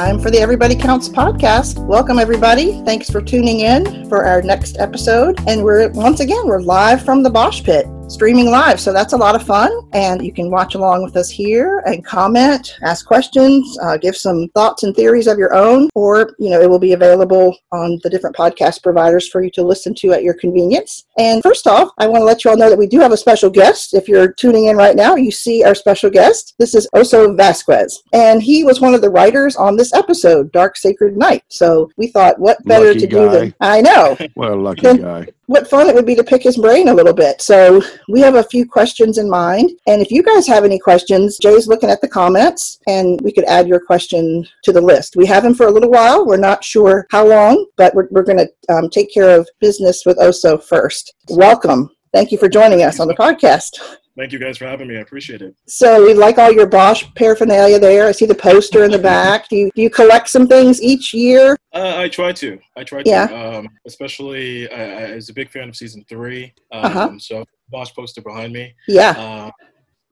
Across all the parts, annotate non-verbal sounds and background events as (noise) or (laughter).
time for the Everybody Counts podcast. Welcome, everybody. Thanks for tuning in for our next episode. And we're once again, we're live from the Bosch Pit streaming live. So that's a lot of fun. And you can watch along with us here and comment, ask questions, uh, give some thoughts and theories of your own, or, you know, it will be available on the different podcast providers for you to listen to at your convenience. And first off, I want to let you all know that we do have a special guest. If you're tuning in right now, you see our special guest. This is Oso Vasquez. And he was one of the writers on this episode, Dark Sacred Night. So we thought, what better Lucky to guy. do than I know What a lucky (laughs) guy. What fun it would be to pick his brain a little bit. So we have a few questions in mind. And if you guys have any questions, Jay's looking at the comments and we could add your question to the list. We have him for a little while. We're not sure how long, but we're, we're going to um, take care of business with Oso first. Welcome. Thank you for joining us on the podcast. Thank you guys for having me. I appreciate it. So we like all your Bosch paraphernalia there. I see the poster in the back. Do you, do you collect some things each year? Uh, I try to. I try Yeah. to. Um, especially, I, I was a big fan of season three. Um, Uh-huh. So, Bosch poster behind me. Yeah. Uh,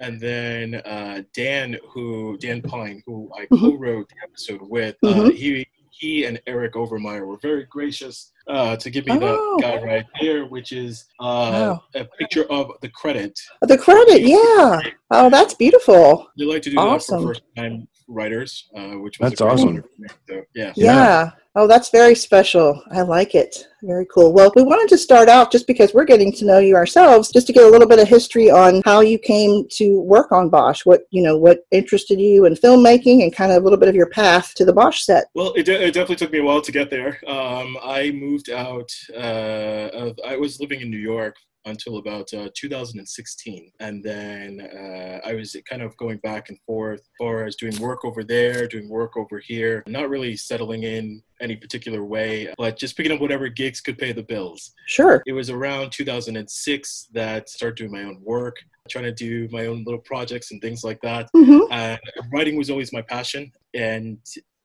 and then uh, Dan, who Dan Pyne, who I Mhm. co-wrote the episode with, uh, Mhm. he he and Eric Overmyer were very gracious uh, to give me Oh. the guy right there, which is uh, Wow. a picture of the credit. The credit, yeah. Oh, that's beautiful. They like to do Awesome. that for first-time writers, uh, which was That's a great awesome. honor for me. So, yeah. Yeah. Yeah. Oh, that's very special. I like it. Very cool. Well, we wanted to start out just because we're getting to know you ourselves, just to get a little bit of history on how you came to work on Bosch. What you know, what interested you in filmmaking, and kind of a little bit of your path to the Bosch set. Well, it, de- it definitely took me a while to get there. Um, I moved out. Uh, of, I was living in New York until about uh, 2016, and then uh, I was kind of going back and forth, as far as doing work over there, doing work over here, not really settling in any particular way, but just picking up whatever gigs could pay the bills. Sure. It was around 2006 that I started doing my own work, trying to do my own little projects and things like that hmm and writing was always my passion and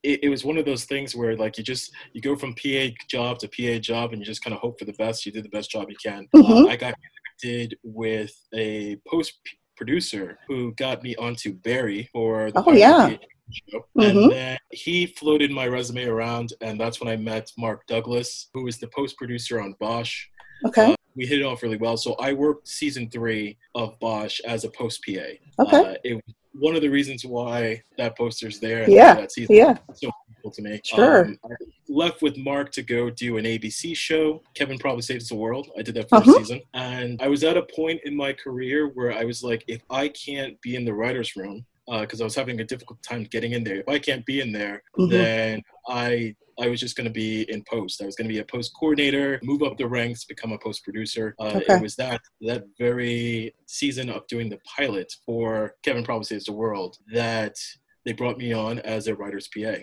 it, it was one of those things where like you just you go from pa job to pa job and you just kind of hope for the best you do the best job you can Mhm. uh, i got connected with a post producer who got me onto barry for the Oh, yeah. Show. Mhm. and then he floated my resume around and that's when i met mark douglas who was the post producer on bosch Okay. uh, we hit it off really well. So I worked season three of Bosch as a post PA. Okay. Uh, it was one of the reasons why that poster's there. and Yeah, That season yeah. so cool to me. Sure. Um, I left with Mark to go do an ABC show. Kevin probably saves the world. I did that first Uh-huh. season, and I was at a point in my career where I was like, if I can't be in the writers' room. Because I was having a difficult time getting in there. If I can't be in there, Mhm. then I I was just going to be in post. I was going to be a post coordinator, move up the ranks, become a post producer. Uh, Okay. It was that that very season of doing the pilot for Kevin Probably Saves the World that they brought me on as a writer's PA.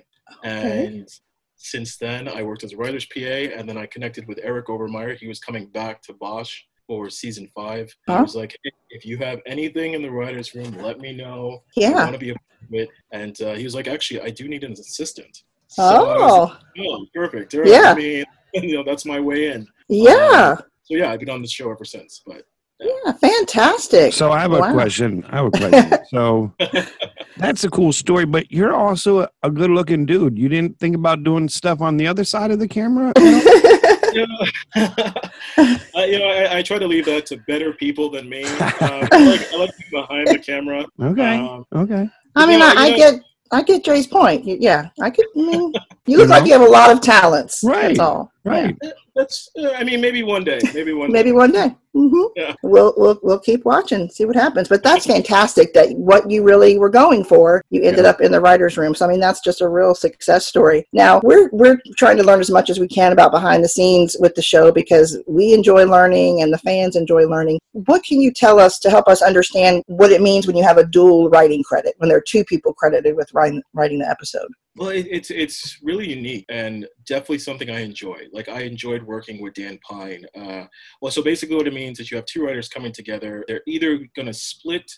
And since then, I worked as a writer's PA, and then I connected with Eric Overmyer. He was coming back to Bosch for season five. Huh? He was like, hey, if you have anything in the writer's room, let me know. Yeah. I want to be a part of it. And uh, he was like, actually, I do need an assistant. So Oh, like, oh, perfect. All right, Yeah. I mean, (laughs) you know, that's my way in. yeah. So yeah, I've been on the show ever since. But Yeah. Fantastic. So I have a question. I have a (laughs) question. so (laughs) that's a cool story, but you're also a, a good looking dude. You didn't think about doing stuff on the other side of the camera? you know, uh, you know I, I try to leave that to better people than me. Um, I like I like being behind the camera. Okay. Um, Okay. I mean, Yeah, I, I get, I get Jay's point. Yeah, I could. I mean, you You look like you have a lot of talents. Right. That's all. Right. that's uh, I mean maybe one day, maybe one Maybe day. one day. Mm-hmm. Yeah. We'll we'll we'll keep watching, see what happens. But that's fantastic that what you really were going for, you ended Yeah. up in the writers' room. So I mean, that's just a real success story. Now we're we're trying to learn as much as we can about behind the scenes with the show because we enjoy learning and the fans enjoy learning. What can you tell us to help us understand what it means when you have a dual writing credit when there are two people credited with writing writing the episode? Well, it, it's it's really unique and definitely something I enjoy. Like I enjoyed working with Dan Pyne. Uh, well, so basically, what it means is you have two writers coming together. They're either going to split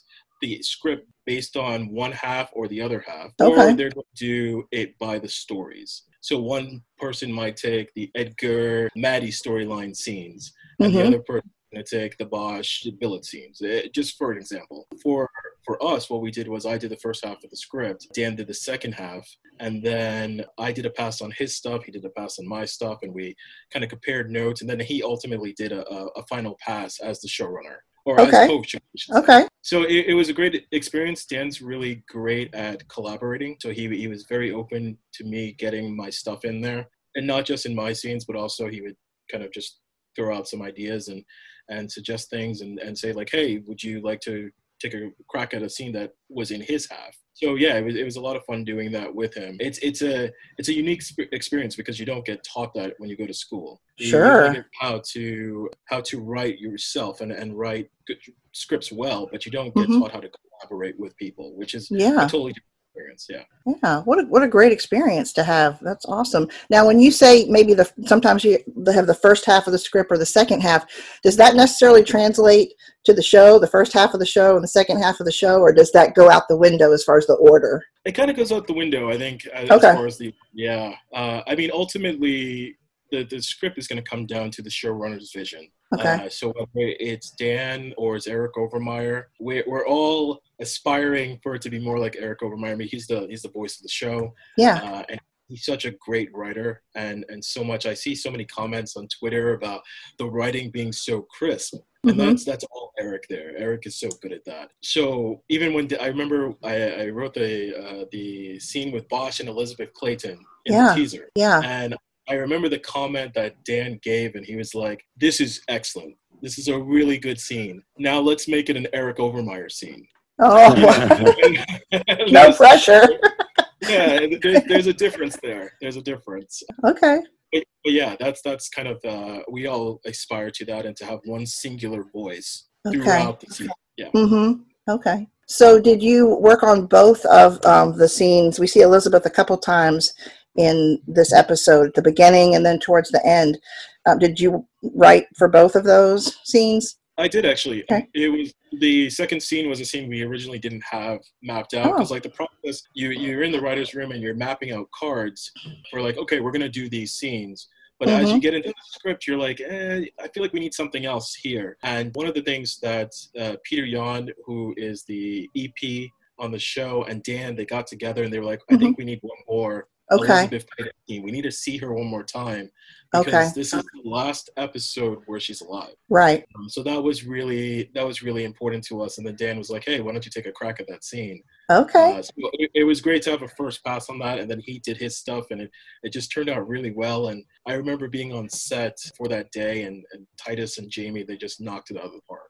the script based on one half or the other half, Okay. or they're going to do it by the stories. So one person might take the Edgar Maddie storyline scenes, and Mhm. the other person going to take the Bosch Billets scenes. Uh, just for an example, for for us, what we did was I did the first half of the script, Dan did the second half, and then I did a pass on his stuff, he did a pass on my stuff, and we kind of compared notes, and then he ultimately did a, a, a final pass as the showrunner or Okay. as coach. Okay. So it, it was a great experience. Dan's really great at collaborating. So he he was very open to me getting my stuff in there, and not just in my scenes, but also he would kind of just throw out some ideas and and suggest things and and say like, hey, would you like to take a crack at a scene that was in his half? So yeah, it was it was a lot of fun doing that with him. It's it's a it's a unique sp- experience because you don't get taught that when you go to school. You- you Sure. how to how to write yourself and and write good scripts well, but you don't get Mhm. taught how to collaborate with people, which is a Yeah. totally different experience. Yeah. Yeah. What a, what a great experience to have. That's awesome. Now, when you say maybe the sometimes you have the first half of the script or the second half, does that necessarily translate to the show, the first half of the show and the second half of the show, or does that go out the window as far as the order? It kind of goes out the window, I think, as, Okay. as far as the yeah. Uh, I mean, ultimately, the the script is going to come down to the showrunner's vision. Okay. Uh, so whether it's Dan or it's Eric Overmyer, we're, we're all aspiring for it to be more like Eric Overmyer. I mean, he's the he's the voice of the show, Yeah. uh, and he's such a great writer, and and so much. I see so many comments on Twitter about the writing being so crisp, and Mhm. that's that's all Eric there. Eric is so good at that. So even when I remember, I, I wrote the uh, the scene with Bosch and Elizabeth Clayton in Yeah. the teaser, Yeah. and I remember the comment that Dan gave, and he was like, "This is excellent. This is a really good scene. Now let's make it an Eric Overmyer scene." Oh, (laughs) no (laughs) pressure. (laughs) yeah, there's, there's a difference there. There's a difference. Okay. But, but yeah, that's that's kind of uh, we all aspire to that and to have one singular voice Okay. throughout the scene. Yeah. Mm-hmm. Okay. So, did you work on both of um, the scenes? We see Elizabeth a couple times in this episode, at the beginning and then towards the end. Um, did you write for both of those scenes? I did actually. Okay. It was the second scene was a scene we originally didn't have mapped out Oh. because like the process you you're in the writers room and you're mapping out cards for like okay we're gonna do these scenes. But as Mm-hmm. you get into the script, you're like, eh, I feel like we need something else here. And one of the things that uh, Pieter Jan, who is the EP on the show, and Dan, they got together and they were like, I think we need one more Mm-hmm. Okay. Elizabeth. We need to see her one more time because Okay. this is the last episode where she's alive. Right. Um, so that was really that was really important to us. And then Dan was like, "Hey, why don't you take a crack at that scene?" Okay. Uh, so it, it was great to have a first pass on that, and then he did his stuff, and it, it just turned out really well. And I remember being on set for that day, and, and Titus and Jamie they just knocked it out of the park.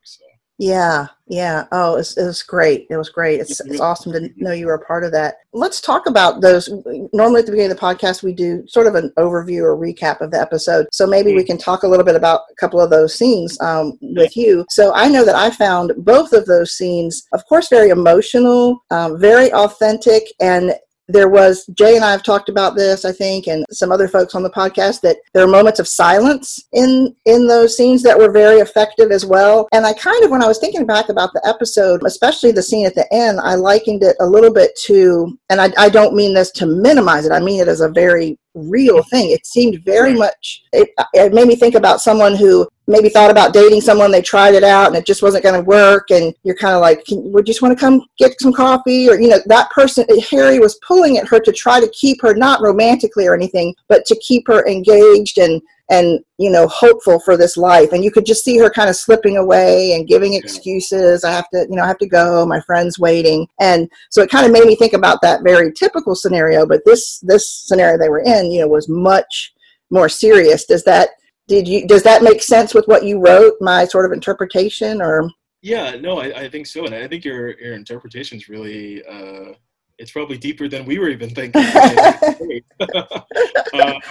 Yeah, yeah. Oh, it's, it was great. It was great. It's, it's awesome to know you were a part of that. Let's talk about those. Normally at the beginning of the podcast, we do sort of an overview or recap of the episode. So maybe we can talk a little bit about a couple of those scenes um, with you. So I know that I found both of those scenes, of course, very emotional, um, very authentic, and there was Jay and I have talked about this, I think, and some other folks on the podcast that there are moments of silence in in those scenes that were very effective as well. And I kind of, when I was thinking back about the episode, especially the scene at the end, I likened it a little bit to, and I, I don't mean this to minimize it. I mean it as a very real thing. It seemed very much. It, it made me think about someone who maybe thought about dating someone they tried it out and it just wasn't going to work and you're kind of like Can, would you just want to come get some coffee or you know that person harry was pulling at her to try to keep her not romantically or anything but to keep her engaged and and you know hopeful for this life. And you could just see her kind of slipping away and giving excuses. I have to you know i have to go. My friend's waiting. And so it kind of made me think about that very typical scenario. But this this scenario they were in you know was much more serious. Does that did you does that make sense with what you wrote my sort of interpretation or? Yeah, no, I, I think so, and I think your your interpretation is really. Uh, it's probably deeper than we were even thinking. (laughs) (laughs) um,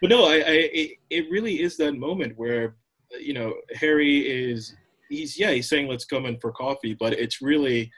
but no, I, I it, it really is that moment where you know Harry is he's yeah he's saying let's come in for coffee, but it's really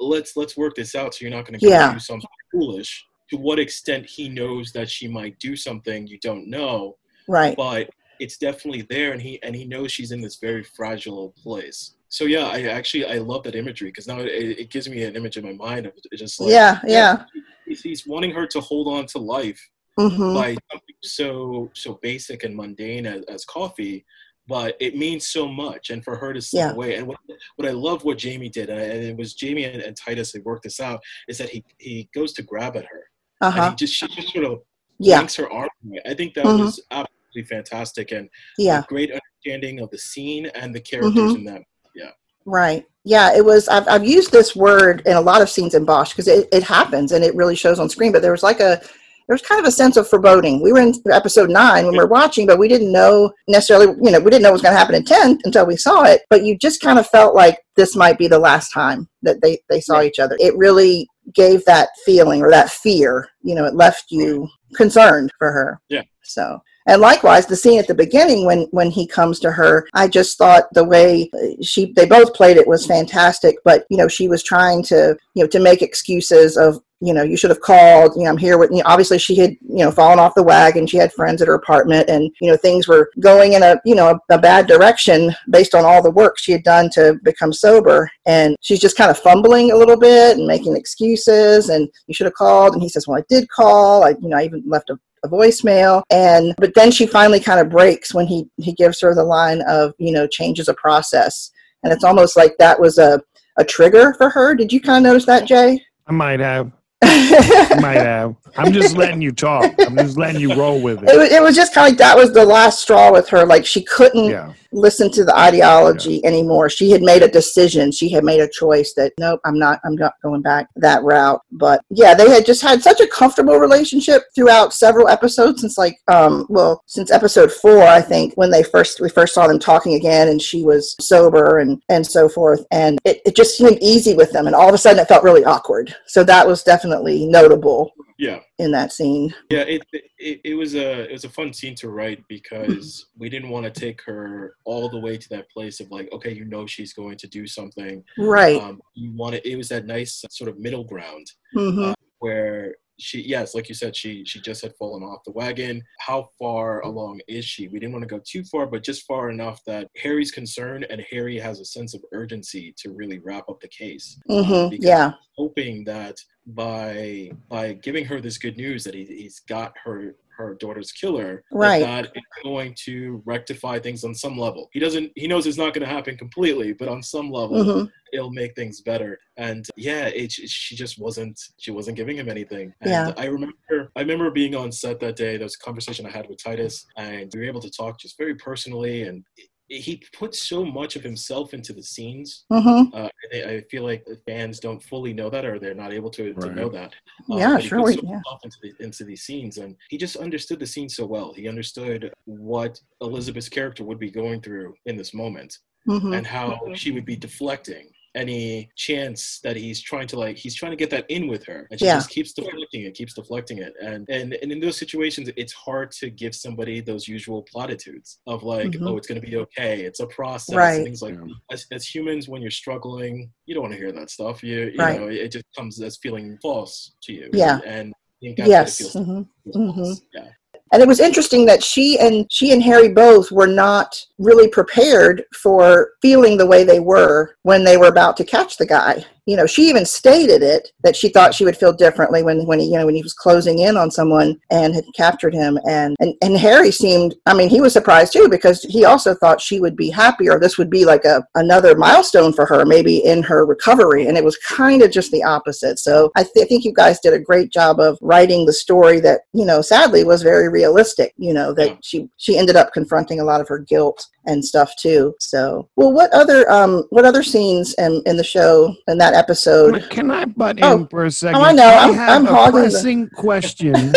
let's let's work this out so you're not going to Yeah. do something foolish. To what extent he knows that she might do something you don't know, right but it's definitely there, and he and he knows she's in this very fragile place. So yeah, I actually I love that imagery because now it, it gives me an image in my mind of just like yeah yeah he's, he's wanting her to hold on to life hmm by something so so basic and mundane as, as coffee but it means so much. And for her to step Yeah. away, and what, what I love what Jamie did, and it was Jamie and, and Titus that worked this out, is that he he goes to grab at her, Uh and he just she just sort of Yeah. links her arm. away. I think that Mhm. was absolutely fantastic and Yeah. a great understanding of the scene and the characters Mhm. in them. Yeah right. Yeah, it was. I've, I've used this word in a lot of scenes in Bosch because it, it happens and it really shows on screen. But there was like a, there was kind of a sense of foreboding. We were in episode nine when we were watching, but we didn't know necessarily, you know, we didn't know what was going to happen in 10 until we saw it. But you just kind of felt like this might be the last time that they, they saw each other. It really gave that feeling or that fear, you know, it left you concerned for her. Yeah. So, and likewise, the scene at the beginning when when he comes to her, I just thought the way uh, she they both played it was fantastic. But you know, she was trying to you know to make excuses of you know you should have called. You know, I'm here with you. Know, obviously, she had you know fallen off the wagon. She had friends at her apartment, and you know things were going in a you know a, a bad direction based on all the work she had done to become sober. And she's just kind of fumbling a little bit and making excuses. And you should have called. And he says, well, I did call. I you know I even left a a voicemail and but then she finally kind of breaks when he he gives her the line of you know change is a process and it's almost like that was a a trigger for her did you kind of notice that jay I might have. (laughs) Might have. I'm just letting you talk. I'm just letting you roll with it, it. was- it was just kind of like that was the last straw with her like she couldn't Yeah. Listen to the ideology anymore. She had made a decision. She had made a choice that nope i'm not i'm not going back that route. But yeah they had just had such a comfortable relationship throughout several episodes since like um well since episode four i think when they first we first saw them talking again and she was sober and and so forth. And it, it just seemed easy with them. And all of a sudden it felt really awkward. So that was definitely notable. Yeah. In that scene. Yeah, it, it it was a it was a fun scene to write because we didn't want to take her all the way to that place of like, okay, you know she's going to do something. right. Um, you wanted it was that nice sort of middle ground hmm where she yes, like you said, she she just had fallen off the wagon. How far along is she? We didn't want to go too far, but just far enough that Harry's concerned and Harry has a sense of urgency to really wrap up the case. hmm because yeah hoping that by by giving her this good news that he, he's got her her daughter's killer. Right. That is going to rectify things on some level he doesn't he knows it's not going to happen completely but on some level hmm it'll make things better and yeah it, she just wasn't she wasn't giving him anything and Yeah. i remember i remember being on set that day there was a conversation i had with titus and we were able to talk just very personally and he put so much of himself into the scenes hmm uh, I, I feel like fans don't fully know that, or they're not able to, to know that. Um, Yeah, but he sure, puts we- so yeah. into, the, into these scenes, and he just understood the scene so well. He understood what Elizabeth's character would be going through in this moment, hmm and how she would be deflecting any chance that he's trying to like he's trying to get that in with her and she Yeah. just keeps deflecting it keeps deflecting it and, and and in those situations it's hard to give somebody those usual platitudes of like Mhm. oh it's going to be okay it's a process Right. things like Yeah. as, as humans when you're struggling you don't want to hear that stuff you you Right. know it just comes as feeling false to you Yeah. and I think that's what it yes feels hmm feels false. Mhm. yeah and it was interesting that she and she and Harry both were not really prepared for feeling the way they were when they were about to catch the guy. You know, she even stated it that she thought she would feel differently when when he you know when he was closing in on someone and had captured him. And and and Harry seemed, I mean, he was surprised too because he also thought she would be happier. This would be like a another milestone for her, maybe in her recovery. And it was kind of just the opposite. So I, th- I think you guys did a great job of writing the story that you know sadly was very realistic. You know that she she ended up confronting a lot of her guilt and stuff too. So well, what other um what other scenes in in the show in that episode? Can I butt oh, in Oh. for a second? Oh, I know. I'm- have I'm a hogging the- (laughs) question,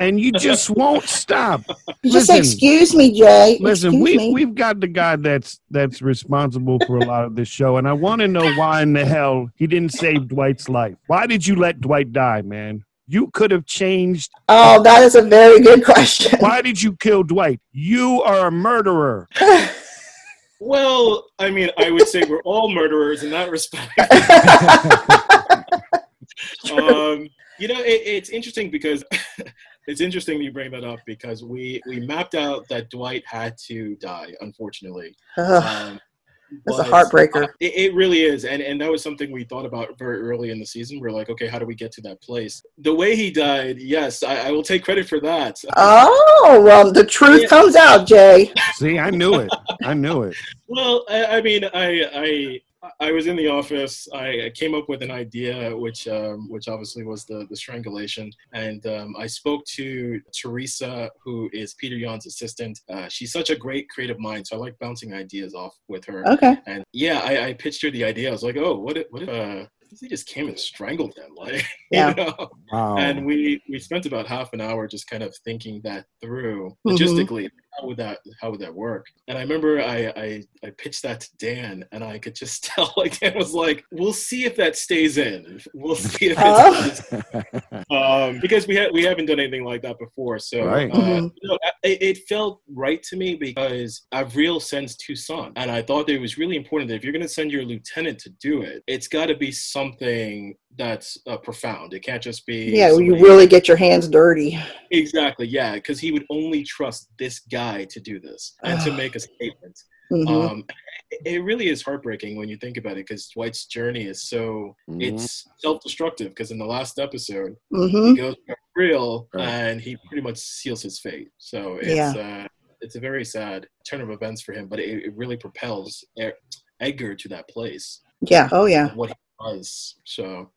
and you just won't stop. You just say, "Excuse me, Jay." Listen, Excuse we me. we've got the guy that's that's responsible for a lot of this show, and I want to know why in the hell he didn't save Dwight's life. Why did you let Dwight die, man? You could have changed. oh, that is a very good question. Why did you kill Dwight? You are a murderer. (laughs) well i mean i would say we're all murderers in that respect (laughs) um, you know, it, it's interesting because (laughs) it's interesting you bring that up because we we mapped out that Dwight had to die, unfortunately. Um, That's a heartbreaker. uh, it, it really is, and and that was something we thought about very early in the season. We're like, okay, how do we get to that place? The way he died, yes, I, I will take credit for that. Oh, well, the truth Yeah. comes out, Jay. See, I knew it. I knew it. (laughs) Well, I, I mean, I, I I was in the office. I came up with an idea, which um, which obviously was the the strangulation, and um, I spoke to Teresa, who is Pieter Jan's assistant. Uh, she's such a great creative mind, so I like bouncing ideas off with her. Okay. And yeah, I, I pitched her the idea. I was like, oh, what if what if uh, he just came and strangled him, (laughs) like Yeah. you know? Wow. and we we spent about half an hour just kind of thinking that through Mhm. logistically how would that how would that work and i remember I, I i pitched that to dan and i could just (laughs) tell like dan was like we'll see if that stays in we'll see if (laughs) Oh. it's um because we had we haven't done anything like that before so Right. uh, Mhm. you know, it, it felt right to me because avril sends tucson and i thought that it was really important that if you're going to send your lieutenant to do it it's got to be something that's uh, profound it can't just be Yeah, you really get your hands dirty. Exactly, yeah, because he would only trust this guy to do this and to (sighs) make a statement. Mhm. Um, it, it really is heartbreaking when you think about it, because Dwight's journey is so Mhm. it's self-destructive. Because in the last episode, Mhm. he goes real Right. and he pretty much seals his fate. So it's uh, it's a very sad turn of events for him, but it, it really propels E- Edgar to that place. Yeah. Oh, yeah. What he does. So.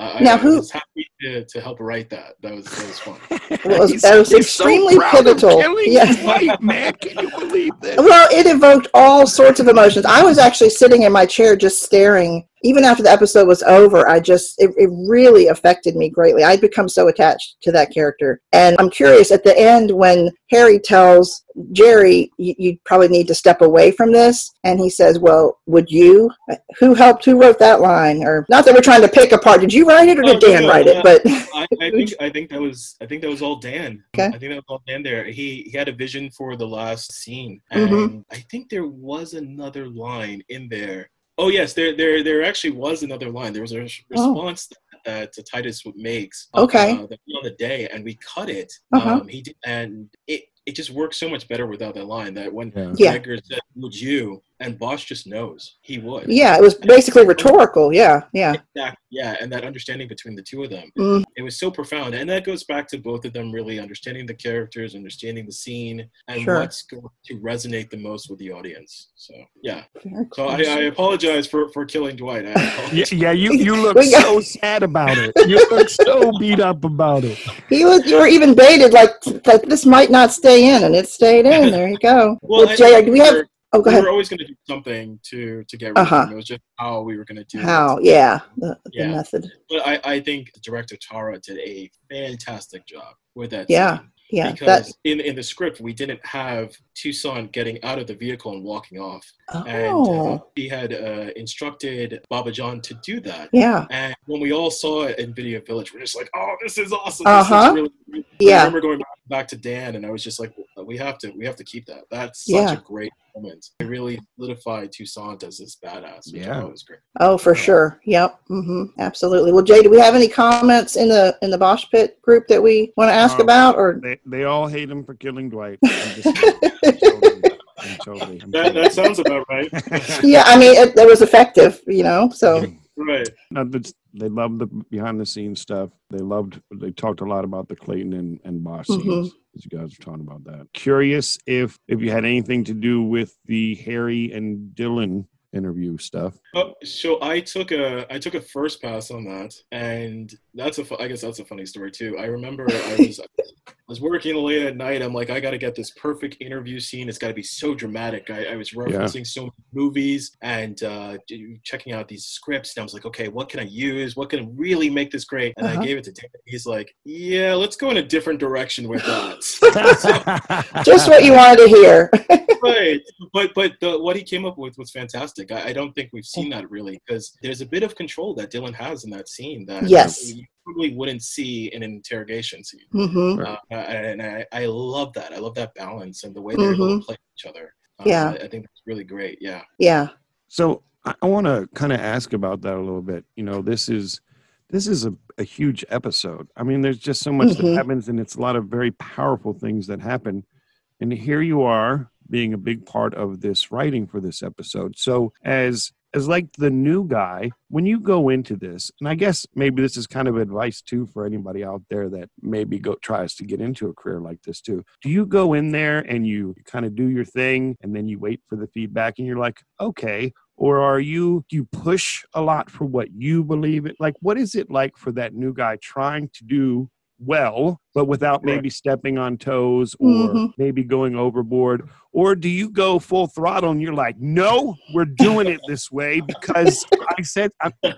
I, Now, I who- was happy to, to help write that. That was that was fun. (laughs) Well, He's- that was he's so extremely pivotal. killing Yeah. wife, man. Can you believe this? Well, it evoked all sorts of emotions. I was actually sitting in my chair just staring. Even after the episode was over, I just, it, it really affected me greatly. I'd become so attached to that character. And I'm curious at the end when Harry tells Jerry, you, you probably need to step away from this. And he says, Well, would you? Who helped? Who wrote that line? Or not that we're trying to pick apart. Did you write it or did Oh, Dan no, write it? no. But I, I think I think that was I think that was all Dan. Okay. I think that was all Dan there. He he had a vision for the last scene, and Mhm. I think there was another line in there. Oh yes, there there there actually was another line. There was a res- Oh. response that uh, Titus makes. Okay. Uh, on the day, and we cut it. Uh-huh. Um, he did, and it it just works so much better without that line. That when Yeah. Yeah. Edgar said, "Would you?" And Bosch just knows he would. yeah, it was basically rhetorical. Yeah. Yeah. Exactly. Yeah, and that understanding between the two of them, Mm. it was so profound, and that goes back to both of them really understanding the characters, understanding the scene, and Sure. what's going to resonate the most with the audience. So yeah, so I. I apologize for for killing Dwight. I Yeah, yeah, you you look so sad about it. You look so beat up about it. He was. You were even baited like that. This might not stay in, and it stayed in. There you go. Well, Well, Jay, think do we have? Were- Oh, go we ahead. were always going to do something to to get rid Uh-huh. of him. It was just how we were going to do it. How? Yeah, the, the Yeah. method. But I, I think director Tara did a fantastic job with that. Yeah, scene. Yeah, because that. in in the script we didn't have Tucson getting out of the vehicle and walking off, and uh, Oh, he had uh, instructed Baba John to do that. yeah, And when we all saw it in Video Village, we're just like, "Oh, this is awesome! Uh-huh. This is really great." I remember going back to Dan, and I was just like, "We have to, we have to keep that. That's such Yeah. a great moment. It really solidified Tucson as this badass. Which Yeah. I was great. Oh, for sure. Yep. hmm Absolutely. Well, Jay, do we have any comments in the in the Bosch Pit group that we want to ask Um, about, or? They they all hate him for killing Dwight. (laughs) I'm just. I'm totally- I'm totally- That, that sounds about right. (laughs) yeah, I mean, it, it was effective, you know. So (laughs) right. No, they loved the behind the scenes stuff. They loved. They talked a lot about the Clayton and and Bosch Mhm. scenes. As you guys were talking about that. Curious if if you had anything to do with the Harry and Dylan interview stuff. Oh, so I took a I took a first pass on that, and that's a fu- I guess that's a funny story too. I remember I (laughs) was I was working late at night. I'm like, I got to get this perfect interview scene. It's got to be so dramatic. I, I was referencing so many movies and uh, checking out these scripts, and I was like, okay, what can I use? What can really make this great? And Uh-huh. I gave it to David. He's like, yeah, let's go in a different direction with that. (laughs) (laughs) just what you wanted to hear. right but but the, what he came up with was fantastic I, I don't think we've seen that really because there's a bit of control that dylan has in that scene that Yes. you probably wouldn't see in an interrogation scene hmm uh, and I, I love that i love that balance and the way they're able to play each other uh, Yeah. I, I think that's really great yeah Yeah. So I, I want to kind of ask about that a little bit. You know, this is this is a, a huge episode. I mean, there's just so much Mhm. that happens, and it's a lot of very powerful things that happen. And here you are, being a big part of this writing for this episode. So, as as like the new guy, when you go into this, and I guess maybe this is kind of advice too for anybody out there that maybe go tries to get into a career like this too. Do you go in there and you kind of do your thing and then you wait for the feedback and you're like, okay, or are you do you push a lot for what you believe it like what is it like for that new guy trying to do well but without maybe stepping on toes or Mhm. maybe going overboard? Or do you go full throttle and you're like no we're doing it this way because (laughs) i said i, I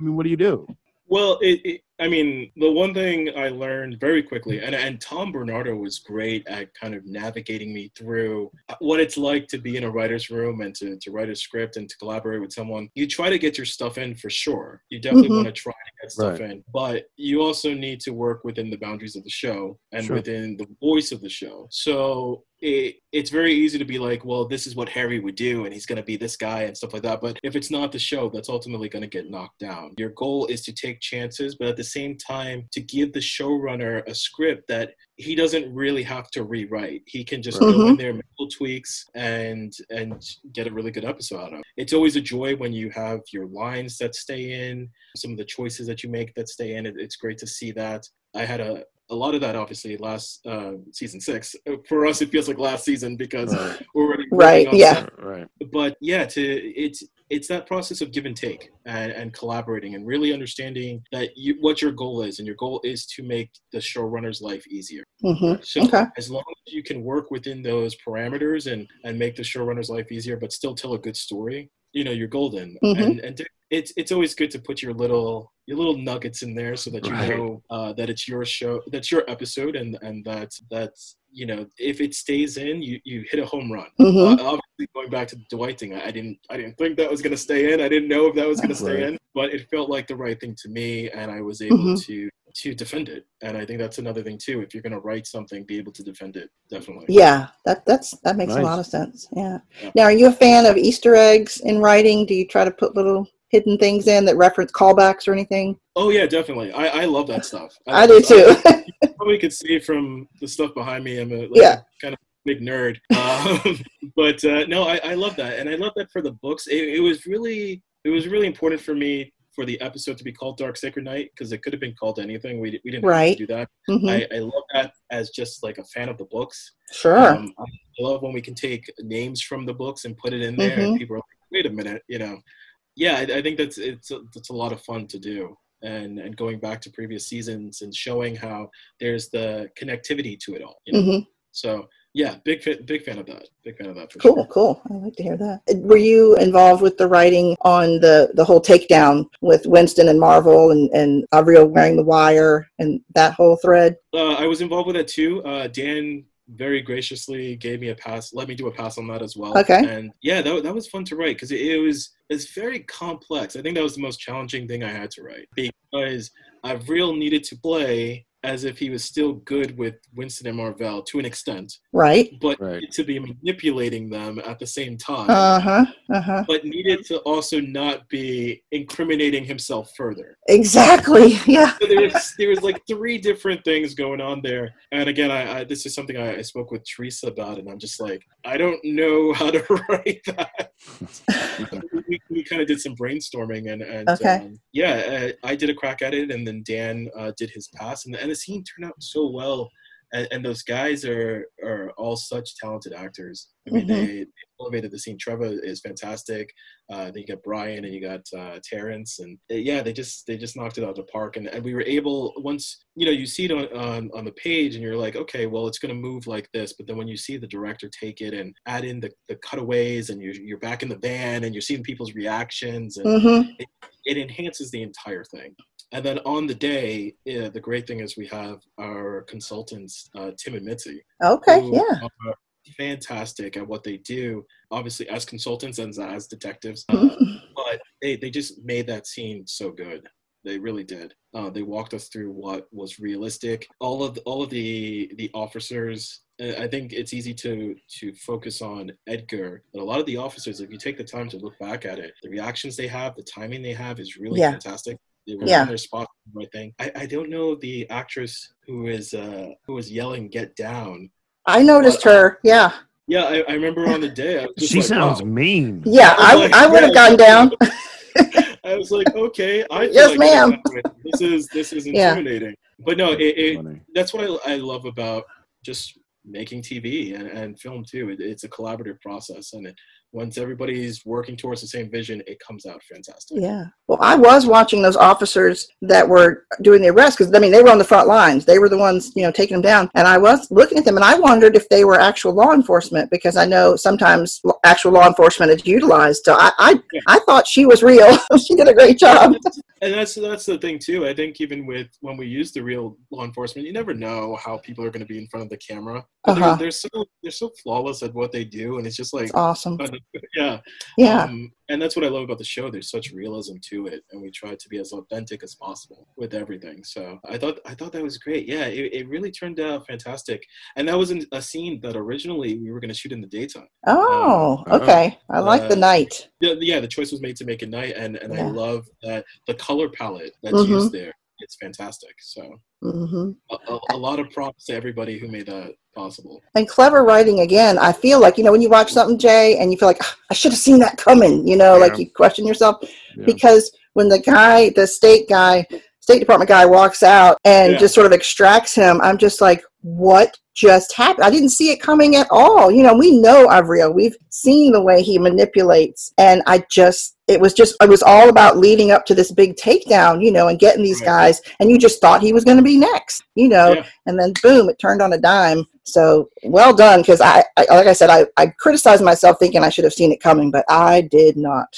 mean what do you do Well, it, it, I mean, the one thing I learned very quickly, and, and Tom Bernardo was great at kind of navigating me through what it's like to be in a writer's room and to, to write a script and to collaborate with someone. You try to get your stuff in for sure. You definitely Mhm. want to try to get stuff in, but you also need to work within the boundaries of the show and Sure. within the voice of the show. So it, it's very easy to be like, well, this is what Harry would do, and he's going to be this guy and stuff like that. But if it's not the show, that's ultimately going to get knocked down. Your goal is to take chances, but at the same time, to give the showrunner a script that he doesn't really have to rewrite. He can just Right. go mm-hmm. in there, make little tweaks, and and get a really good episode out of. it. It's always a joy when you have your lines that stay in, some of the choices that you make that stay in. It, it's great to see that. I had a a lot of that obviously last uh, season six. For us, it feels like last season because Right. we're already Right, yeah. stuff. right But yeah, to it's it's that process of give and take and, and collaborating and really understanding that you, what your goal is, and your goal is to make the showrunner's life easier. hmm So Okay. as long as you can work within those parameters and and make the showrunner's life easier, but still tell a good story, you know, you're golden. Mhm. And and to- it's it's always good to put your little your little nuggets in there so that you Right. know uh, that it's your show, that's your episode, and and that that's you know if it stays in, you you hit a home run. hmm Uh, obviously, going back to the Dwight thing, I, I didn't I didn't think that was going to stay in. I didn't know if that was going to stay Right. in, but it felt like the right thing to me, and I was able Mhm. to to defend it. And I think that's another thing too. If you're going to write something, be able to defend it. Definitely. Yeah, that that's that makes a lot of sense. Yeah. Yeah. Now, are you a fan of Easter eggs in writing? Do you try to put little hidden things in that reference callbacks or anything? Oh yeah, definitely. I, I love that stuff. (laughs) I do too. you probably could see from the stuff behind me. I'm a like, Yeah. kind of big nerd. Um, (laughs) but uh, no, I, I love that, and I love that for the books. It, it was really it was really important for me for the episode to be called Dark Sacred Night because it could have been called anything. We, we didn't have Right. to do that. hmm I, I love that as just like a fan of the books. Sure. Um, I love when we can take names from the books and put it in there, and Mhm. people are like, "Wait a minute," you know. Yeah, I, I think that's it's a, it's a lot of fun to do, and and going back to previous seasons and showing how there's the connectivity to it all. You know? hmm So yeah, big fan, big fan of that. Big fan of that for Cool, sure. cool. I like to hear that. Were you involved with the writing on the the whole takedown with Winston and Marvel and and Avril wearing the wire and that whole thread? Uh, I was involved with that too. Uh, Dan very graciously gave me a pass, let me do a pass on that as well. Okay. And yeah, that, that was fun to write because it, it was it's very complex. I think that was the most challenging thing I had to write because Avril needed to play as if he was still good with Winston and Marvell to an extent, Right. but Right. to be manipulating them at the same time. Uh huh. Uh huh. but needed to also not be incriminating himself further. Exactly. (laughs) Yeah. So there was like three different things going on there. And again, I, I this is something I, I spoke with Teresa about, and I'm just like, I don't know (laughs) how to write that. (laughs) we, we kind of did some brainstorming, and, and Okay. um, yeah, uh, I did a crack at it, and then Dan uh, did his pass, and, and the scene turned out so well. And, and those guys are are all such talented actors. I mean, Mhm. they, they elevated the scene. Trevor is fantastic. Uh, then you got Brian and you got uh, Terrence, and uh, yeah, they just they just knocked it out of the park. And, and we were able once you know you see it on, on on the page, and you're like, okay, well, it's going to move like this. But then when you see the director take it and add in the, the cutaways, and you're you're back in the van, and you're seeing people's reactions, and Mm-hmm. it enhances the entire thing. And then on the day, yeah, the great thing is we have our consultants, uh, Tim and Mitzi, Okay. who Yeah. are fantastic at what they do. Obviously, as consultants and as detectives, uh, (laughs) but they they just made that scene so good. They really did. Uh, they walked us through what was realistic. All of the, all of the the officers. I think it's easy to to focus on Edgar, but a lot of the officers, if you take the time to look back at it, the reactions they have, the timing they have, is really Yeah. fantastic. They were Yeah. in their spot, the right thing. I, I don't know the actress who is uh, who was yelling "Get down." I noticed her. Yeah. Yeah, I, I remember on the day. I was (laughs) just she like, sounds wow. mean. Yeah, I, Like, I would have yeah. gone down. (laughs) I was like, okay, I feel Yes, like ma'am. This is this is Yeah. intimidating. But no, it, it, that's what I, I love about just making TV and, and film too. It, it's a collaborative process, and it, once everybody's working towards the same vision, it comes out fantastic. Yeah. Well, I was watching those officers that were doing the arrest because I mean they were on the front lines. They were the ones you know taking them down, and I was looking at them and I wondered if they were actual law enforcement because I know sometimes actual law enforcement is utilized. So I I, Yeah. I thought she was real. (laughs) she did a great job. (laughs) And that's that's the thing too. I think even with when we use the real law enforcement, you never know how people are going to be in front of the camera. Uh-huh. they're, they're so they're so flawless at what they do, and it's just like It's awesome. (laughs) yeah, Yeah. Um, and that's what I love about the show. There's such realism to it, and we try to be as authentic as possible with everything. So I thought I thought that was great. Yeah, it, it really turned out fantastic. And that was a scene that originally we were going to shoot in the daytime. Oh, Uh, okay. I like the uh, night. Yeah, yeah. The choice was made to make it night, and and I love that the color palette that's Mhm. used there. It's fantastic. So hmm a, a, a lot of props to everybody who made that possible. and clever writing again i feel like you know when you watch something jay and you feel like "Ah, i should have seen that coming you know like you question yourself Yeah. because when the guy the state guy state department guy walks out and Yeah. just sort of extracts him. I'm just like what just happened? I didn't see it coming at all. You know we know Avril. we've seen the way he manipulates. And i just it was just it was all about leading up to this big takedown you know and getting these guys. And you just thought he was going to be next you know? Yeah. and then boom it turned on a dime. So well done because I, I like i said I, I criticized myself thinking i should have seen it coming but i did not.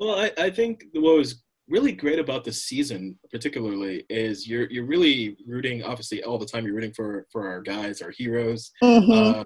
Well, I, I think what was really great about this season, particularly, is you're you're really rooting. Obviously, all the time you're rooting for for our guys, our heroes, Mhm. uh,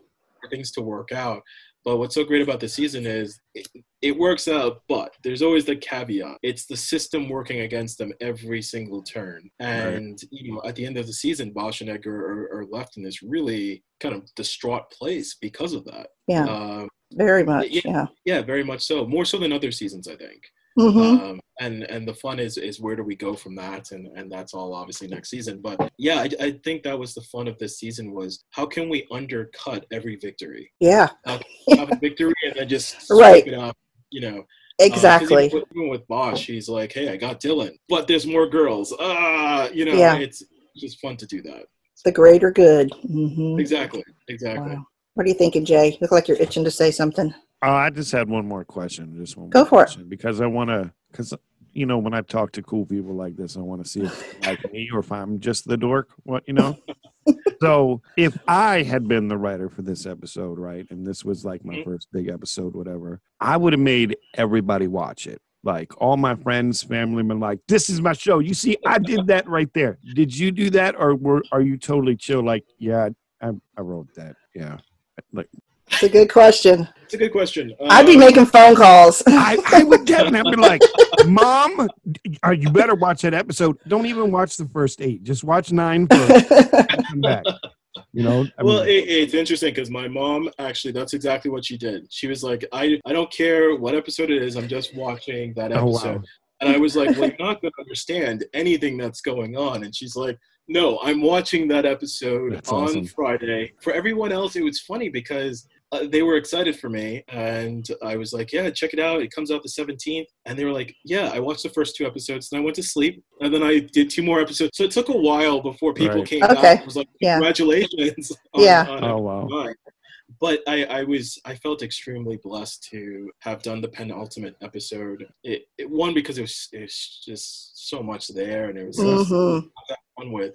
things to work out. But what's so great about the season is it, it works out, but there's always the caveat. It's the system working against them every single turn. And, you know, at the end of the season, Bosch and Edgar are, are left in this really kind of distraught place because of that. yeah Um, very much yeah. yeah yeah, very much so. More so than other seasons, I think hmm um, and and the fun is is where do we go from that? And and that's all obviously next season. But yeah I, I think that was the fun of this season was how can we undercut every victory? Yeah. Have a victory and then just (laughs) Right. it up you know. Uh, exactly. even, with, even with Bosch he's like hey I got Dylan but there's more girls. Ah you know Yeah. it's just fun to do that. The greater good. Hmm exactly. Exactly. Wow. what are you thinking jay? Look like you're itching to say something Oh, I just had one more question. Just one. Go more for it. question, Because I want to. Because you know, when I talk to cool people like this, I want to see if (laughs) like me or if I'm just the dork. What you know. (laughs) so if I had been the writer for this episode, right, and this was like my Mhm. first big episode, whatever, I would have made everybody watch it. Like all my friends, family, been like, "This is my show." You see, I did that right there. Did you do that, or were are you totally chill? Like, yeah, I, I wrote that. Yeah, like it's a good question it's a good question i'd be Um, making phone calls I, I would (laughs) definitely be like, Mom, uh, you better watch that episode. Don't even watch the first eight. Just watch nine first. and come back. You know, I well, mean, it, it's interesting because my mom actually that's exactly what she did. She was like, I I don't care what episode it is. I'm just watching that episode." oh episode. wow, And I was like, well, you're not going to understand anything that's going on. And she's like, no, I'm watching that episode That's on awesome. Friday. For everyone else, it was funny because uh, they were excited for me. And I was like, yeah, check it out. It comes out the 17th. And they were like, yeah, I watched the first two episodes and I went to sleep. And then I did two more episodes. So it took a while before people Right. came Okay. back. I was like, Yeah. congratulations. (laughs) on- Yeah. on oh wow, Right. But I, I was I felt extremely blessed to have done the penultimate episode. It, it one because it was it's just so much there and it was Mhm. hmm fun with.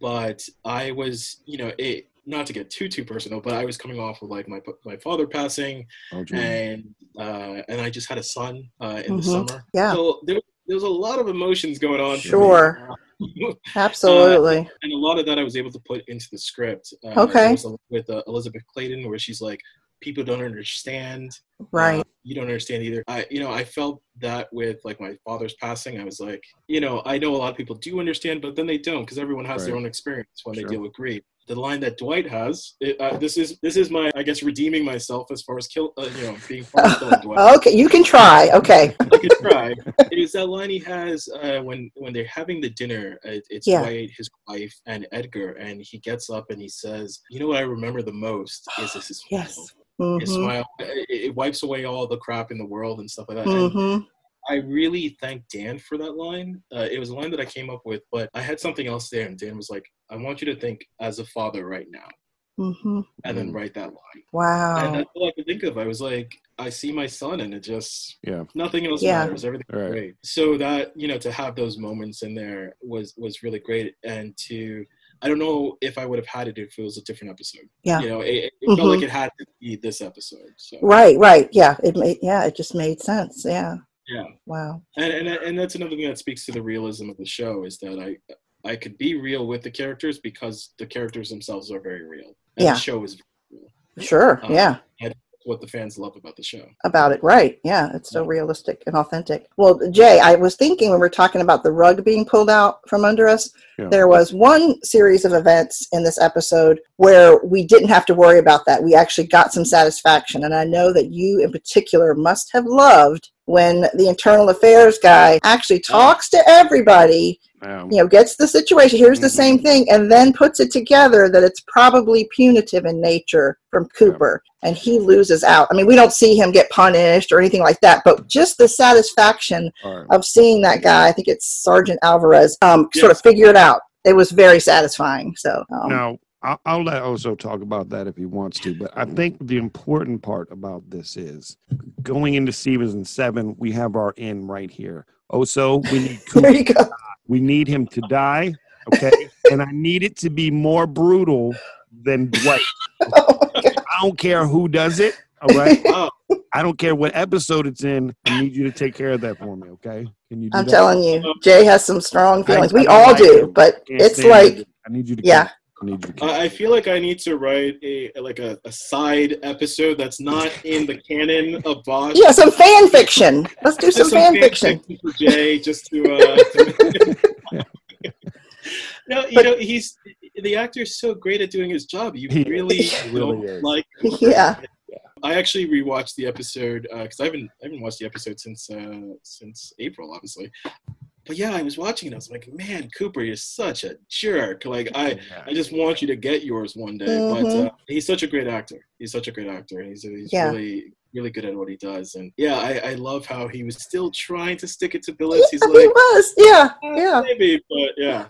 But I was you know it not to get too too personal, but I was coming off of like my my father passing oh, and uh, and I just had a son uh, in the Mhm. summer. Yeah. So there there was a lot of emotions going on. Sure. (laughs) absolutely and a lot of that I was able to put into the script. Uh, Okay. was with uh, Elizabeth Clayton, where she's like, "People don't understand. right Uh, you don't understand either." I, you know, I felt that with like my father's passing. I was like, you know, I know a lot of people do understand, but then they don't because everyone has their own experience when Sure. they deal with grief. The line that Dwight has. It, uh, this is this is my I guess redeeming myself as far as kill uh, you know being part of killing Dwight. Okay, you can try. Okay. you can try. It is that line he has uh, when when they're having the dinner. It, it's Yeah. Dwight, his wife, and Edgar, and he gets up and he says, "You know what I remember the most (gasps) is this his smile. Yes. His hmm smile. It, it wipes away all the crap in the world and stuff like that." And hmm I really thank Dan for that line. Uh, it was a line that I came up with, but I had something else there, and Dan was like, "I want you to think as a father right now, hmm and then write that line." Wow. And Wow. that's all I could think of. I was like, I see my son, and it just Yeah. nothing else Yeah. matters. Everything's Right. great. So that you know, to have those moments in there was was really great, and to. I don't know if I would have had it if it was a different episode. Yeah. You know, it, it Mhm. felt like it had to be this episode. So Right. Right. Yeah. It made. Yeah. It just made sense. Yeah. Yeah. Wow. and and and that's another thing that speaks to the realism of the show is that I I could be real with the characters because the characters themselves are very real. And Yeah. the show is Sure. Um, Yeah. What the fans love about the show. about it right yeah it's so realistic and authentic well jay i was thinking when we are talking about the rug being pulled out from under us Yeah. there was one series of events in this episode where we didn't have to worry about that we actually got some satisfaction and i know that you in particular must have loved when the internal affairs guy actually talks to everybody Um, you know gets the situation here's the Mhm. same thing and then puts it together that it's probably punitive in nature from cooper and he loses out. I mean we don't see him get punished or anything like that but just the satisfaction right. of seeing that guy i think it's sergeant alvarez um, sort of figure it out. It was very satisfying so um, Now, I'll, I'll let Oso talk about that if he wants to, but I think the important part about this is going into season seven, we have our in right here. Oso, we need (laughs) there Cooper, you go we need him to die, okay? (laughs) and I need it to be more brutal than Dwight. (laughs) oh. I don't care who does it, all right? (laughs) Wow. I don't care what episode it's in. I need you to take care of that for me, okay? Can you do i'm that? telling you jay has some strong feelings I we don't all like do him. but it's like it. I need you to yeah I need you to I I feel like I need to write a like a, a side episode that's not in the canon of Bosch. yeah some fan fiction let's do Just some fan fiction for Jay, just to. Uh, to (laughs) (laughs) no, you But- know he's the actor is so great at doing his job. You He really, is. (laughs) He really don't is. like. yeah I actually rewatched the episode because I haven't I haven't watched the episode since uh, since April, obviously. But yeah, I was watching it. I was like, man, Cooper, you're such a jerk. Like I, I just want you to get yours one day. But Mhm. uh, he's such a great actor. He's such a great actor, he's, he's Yeah. really really good at what he does. And yeah, I, I love how he was still trying to stick it to Billets. He's Yeah, (laughs) he like, was yeah "Eh, yeah maybe, but yeah,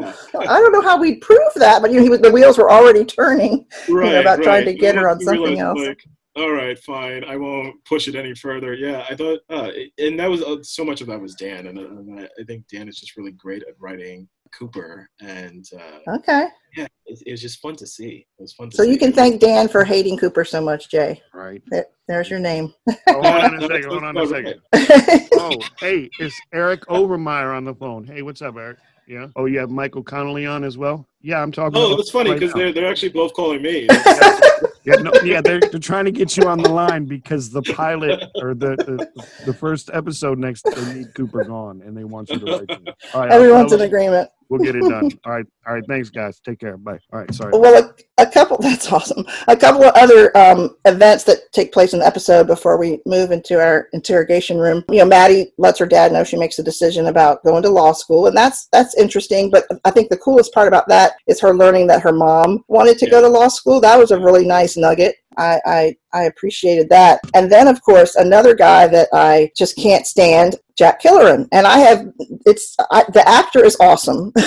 I don't know how we'd prove that, but you know, he was, the wheels were already turning. right. about trying to right. get her on you something realize, else. Like, all right, fine. I won't push it any further. Yeah, I thought, uh, and that was uh, so much of that was Dan, and, uh, and I, I think Dan is just really great at writing Cooper, and uh, Okay, yeah, it, it was just fun to see. It was fun to so see. you can thank Dan for hating Cooper so much, Jay. right. There, there's your name. (laughs) Hold on a second. Hold on a (laughs) second. (laughs) Oh, hey, it's Eric Overmyer on the phone. Hey, what's up, Eric? Yeah. Oh, you have Michael Connelly on as well. Yeah, I'm talking. Oh, about that's funny because now. they're they're actually both calling me. (laughs) yeah, no, yeah, they're they're trying to get you on the line because the pilot or the the, the first episode next they need Cooper gone and they want you to write. them. All right, Everyone's in agreement. We'll get it done. (laughs) All right, all right. Thanks, guys. Take care. Bye. All right. Sorry. Well, a, a couple. (laughs) That's awesome. A couple of other um, events that take place in the episode before we move into our interrogation room. You know, Maddie lets her dad know she makes a decision about going to law school, and that's that's interesting. But I think the coolest part about that is her learning that her mom wanted to go to law school. That was a really nice nugget. I, I I appreciated that. And then, of course, another guy that I just can't stand, Jack Killoran. And I have it's I, the actor is awesome. (laughs)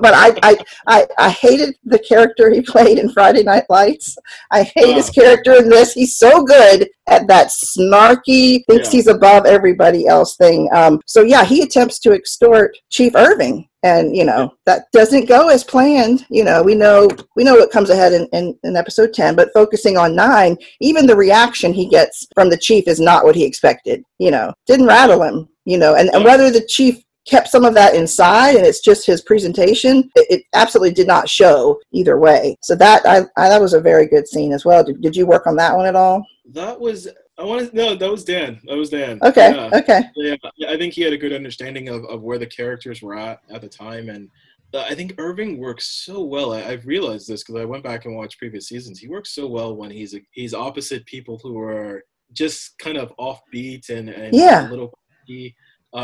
But I, I, I, I hated the character he played in Friday Night Lights. I hate his character in this. He's so good at that snarky, thinks Yeah. he's above everybody else thing. Um, so yeah, he attempts to extort Chief Irving, and you know that doesn't go as planned. You know, we know we know what comes ahead in, in, in episode ten, but focusing on nine, even the reaction he gets from the chief is not what he expected. You know, didn't rattle him. You know, and, and whether the chief kept some of that inside and it's just his presentation it, it absolutely did not show either way so that I, I that was a very good scene as well did, did you work on that one at all that was I want to no, that was Dan. That was Dan. okay Yeah. okay Yeah, I think he had a good understanding of, of where the characters were at at the time, and uh, I think Irving works so well. I, have realized this because I went back and watched previous seasons. He works so well when he's he's opposite people who are just kind of offbeat and, and yeah. a little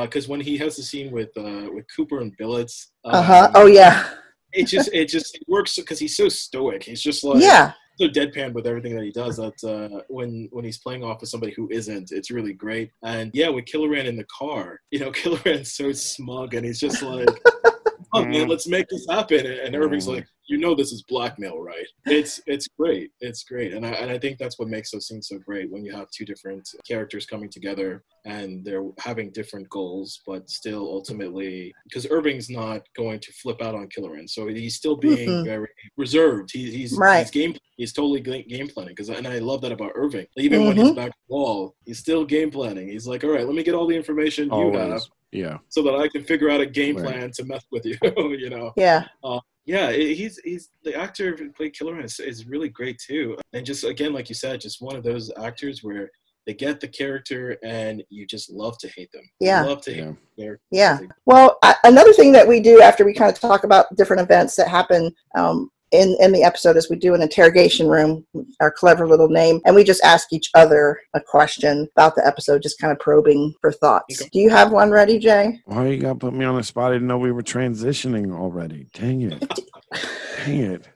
because uh, when he has the scene with uh, with Cooper and Billets, uh huh. Oh yeah. it just it just it works because he's so stoic. He's just like yeah. So deadpan with everything that he does. That uh, when when he's playing off with somebody who isn't, it's really great. And yeah, with Killoran in the car, you know, (laughs) Killoran's so smug, and he's just like, (laughs) "Oh man, let's make this happen." And Irving's like, you know this is blackmail, right? It's it's great. It's great, and I and I think that's what makes those scenes so great when you have two different characters coming together and they're having different goals, but still ultimately because Irving's not going to flip out on Killoran, so he's still being mm-hmm. very reserved. He, he's right. he's game he's totally game planning because and I love that about Irving. Even mm-hmm. when he's mm-hmm. back wall, he's still game planning. He's like, all right, let me get all the information you have. Yeah. So that I can figure out a game plan right. to mess with you, (laughs) you know. Yeah. Uh, yeah, he's he's the actor who played Killoran is, is really great too, and just again, like you said, just one of those actors where they get the character and you just love to hate them. Yeah, you love to hate yeah. them. Yeah. Well, I, another thing that we do after we kind of talk about different events that happen um, in in the episode is we do an interrogation room, our clever little name, and we just ask each other a question about the episode, just kind of probing for thoughts. Do you have one ready, Jay? Why you got to put me on the spot? I didn't know we were transitioning already. Dang it! (laughs) Dang it!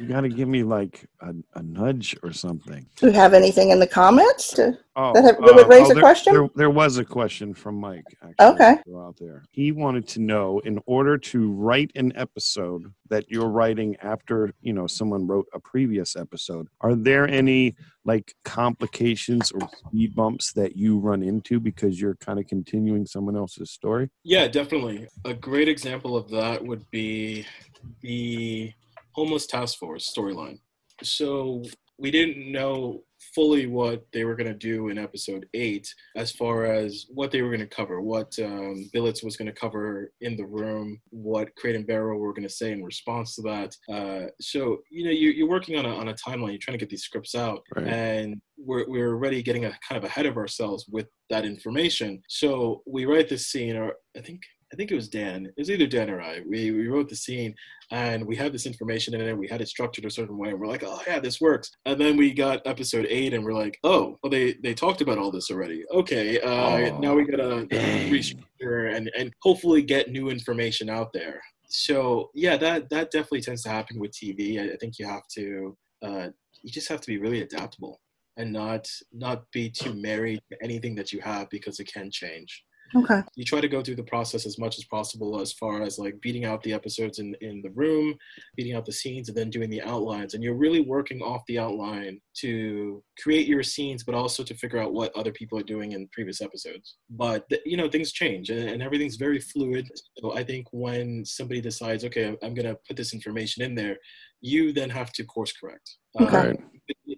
You got to give me like a, a, nudge or something. Do you have anything in the comments to, oh, that, have, that would uh, raise oh, a there, question? There, there, was a question from Mike. Actually, okay. Out there, he wanted to know in order to write an episode that you're writing after you know someone wrote a previous episode, are there any like complications or speed bumps that you run into because you're kind of continuing someone else's story? Yeah, definitely. A great example of that would be the homeless task force storyline. So we didn't know fully what they were going to do in episode eight as far as what they were going to cover, what um, Billets was going to cover in the room, what Crate and Barrel were going to say in response to that. Uh, so, you know, you, are working on a, on a timeline, you're trying to get these scripts out, right. and we're, we're already getting a, kind of ahead of ourselves with that information. So we write this scene, or I think I think it was Dan. It was either Dan or I. We, we wrote the scene and we had this information in it. We had it structured a certain way. And we're like, oh, yeah, this works. And then we got episode eight and we're like, oh, well, they, they talked about all this already. Okay. Uh, oh, now we got to restructure and, and hopefully get new information out there. So, yeah, that, that definitely tends to happen with TV. I, I think you have to, uh, you just have to be really adaptable and not not be too married to anything that you have because it can change. Okay. You try to go through the process as much as possible as far as like beating out the episodes in, in the room, beating out the scenes, and then doing the outlines. And you're really working off the outline to create your scenes, but also to figure out what other people are doing in previous episodes. But, you know, things change and, and everything's very fluid. So I think when somebody decides, okay, I'm, I'm going to put this information in there, you then have to course correct. Okay. Um,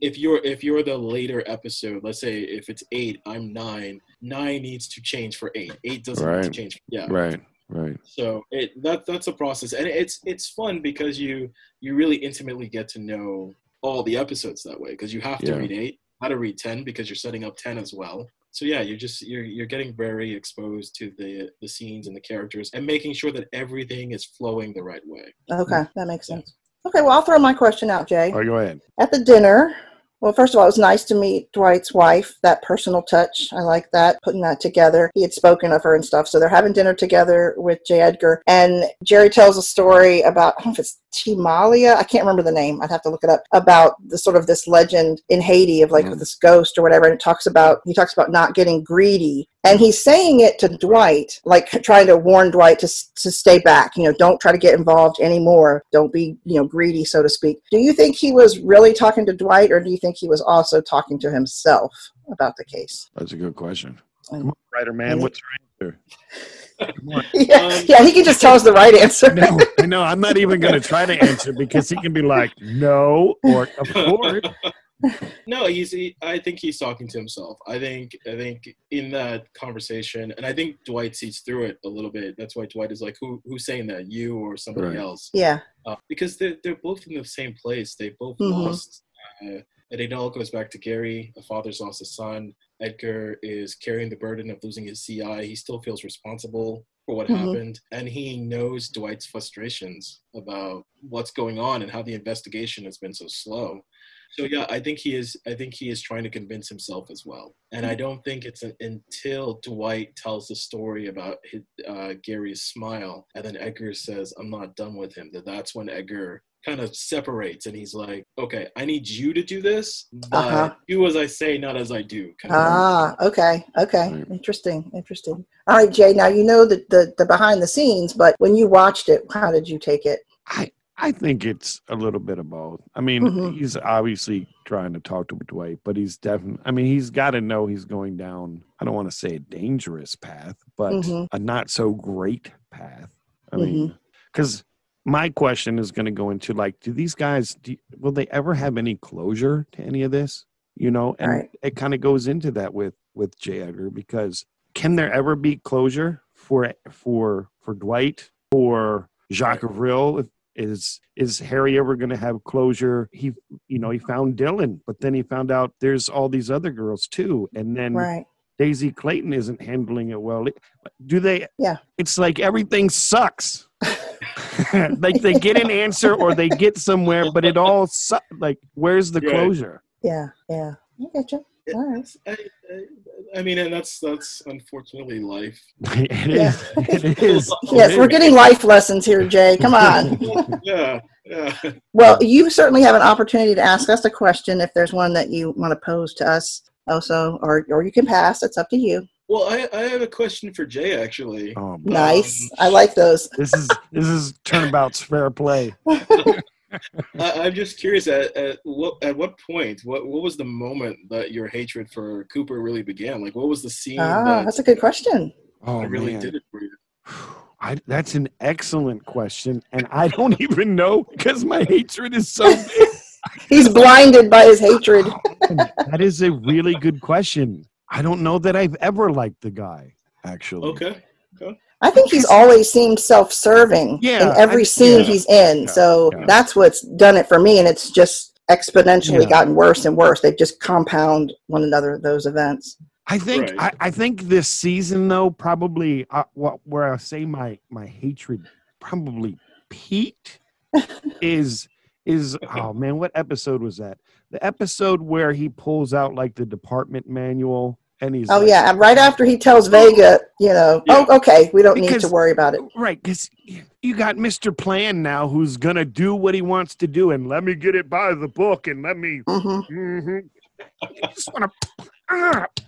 if you're if you're the later episode, let's say if it's eight, I'm nine. Nine needs to change for eight. Eight doesn't right. need to change. Yeah. Right. Right. So it that that's a process, and it's it's fun because you you really intimately get to know all the episodes that way because you have to yeah. read eight, how to read ten because you're setting up ten as well. So yeah, you're just you're you're getting very exposed to the the scenes and the characters and making sure that everything is flowing the right way. Okay, that makes sense. Okay, well, I'll throw my question out, Jay. Oh, go ahead. At the dinner, well, first of all, it was nice to meet Dwight's wife. That personal touch, I like that, putting that together. He had spoken of her and stuff. So they're having dinner together with J. Edgar. And Jerry tells a story about, I don't know if it's Timalia, I can't remember the name, I'd have to look it up, about the sort of this legend in Haiti of like mm. this ghost or whatever. And it talks about, he talks about not getting greedy. And he's saying it to Dwight, like trying to warn Dwight to, to stay back. You know, don't try to get involved anymore. Don't be, you know, greedy, so to speak. Do you think he was really talking to Dwight or do you think think he was also talking to himself about the case? That's a good question. Come on, writer man, what's your answer? (laughs) yeah, um, yeah, he can just tell us the right answer. no, no, I'm not even going to try to answer because he can be like, no, or of course. (laughs) no, he's. He, I think he's talking to himself. I think. I think in that conversation, and I think Dwight sees through it a little bit. That's why Dwight is like, "Who? Who's saying that? You or somebody right. else?" Yeah. Uh, because they're they're both in the same place. They both mm-hmm. lost. Uh, and it all goes back to Gary. A father's lost a son. Edgar is carrying the burden of losing his CI. He still feels responsible for what Mhm. happened, and he knows Dwight's frustrations about what's going on and how the investigation has been so slow. So yeah, I think he is. I think he is trying to convince himself as well, and I don't think it's a, until Dwight tells the story about his, uh, Gary's smile, and then Edgar says, "I'm not done with him." That that's when Edgar kind of separates, and he's like, "Okay, I need you to do this, but Uh-huh. do as I say, not as I do." Kind of. Ah, okay, okay, Right. interesting, interesting. All right, Jay. Now you know the, the the behind the scenes, but when you watched it, how did you take it? I I think it's a little bit of both. I mean, Mhm. he's obviously trying to talk to Dwight, but he's definitely. I mean, he's got to know he's going down. I don't want to say a dangerous path, but Mhm. a not so great path. I Mm-hmm. mean, because my question is going to go into like, do these guys? Do, will they ever have any closure to any of this? You know, and Right. it kind of goes into that with with J. Edgar because can there ever be closure for for for Dwight or Jacques Avril? Is is Harry ever going to have closure? He, you know, he found Dylan, but then he found out there's all these other girls too, and then Right. Daisy Clayton isn't handling it well. Do they? Yeah. It's like everything sucks. (laughs) like they get an answer or they get somewhere, but it all su- like where's the Right. closure? Yeah, yeah. I get you. All right. I, I, I mean, and that's that's unfortunately life. (laughs) it Yeah. is. It (laughs) is. Yes, we're getting life lessons here, Jay. Come on. (laughs) yeah, yeah. Well, you certainly have an opportunity to ask us a question if there's one that you want to pose to us, also, or or you can pass. It's up to you. Well, I, I have a question for Jay actually. Oh, man. Nice. I like those. this is this is turnabout's fair play. I, I'm just curious at, at what at what point what what was the moment that your hatred for Cooper really began? Like, what was the scene Ah, that, that's a good question. Oh really man. did it for you? I, that's an excellent question, and I don't even know because my hatred is so (laughs) big. He's blinded by his hatred. (laughs) that is a really good question. I don't know that I've ever liked the guy. Actually, Okay. I think he's always seemed self-serving Yeah, in every I- scene yeah, he's in. yeah, so yeah. that's what's done it for me, and it's just exponentially Yeah. gotten worse and worse. They just compound one another those events. I think Right. I, I think this season though probably uh, where I say my my hatred probably peaked (laughs) is is oh man what episode was that the episode where he pulls out like the department manual and he's Oh like- yeah, and right after he tells Vega, you know, Yeah. oh okay, we don't need to worry about it. right because you got Mr. Plan now who's gonna do what he wants to do and let me get it by the book and let me hmm hmm I just want to.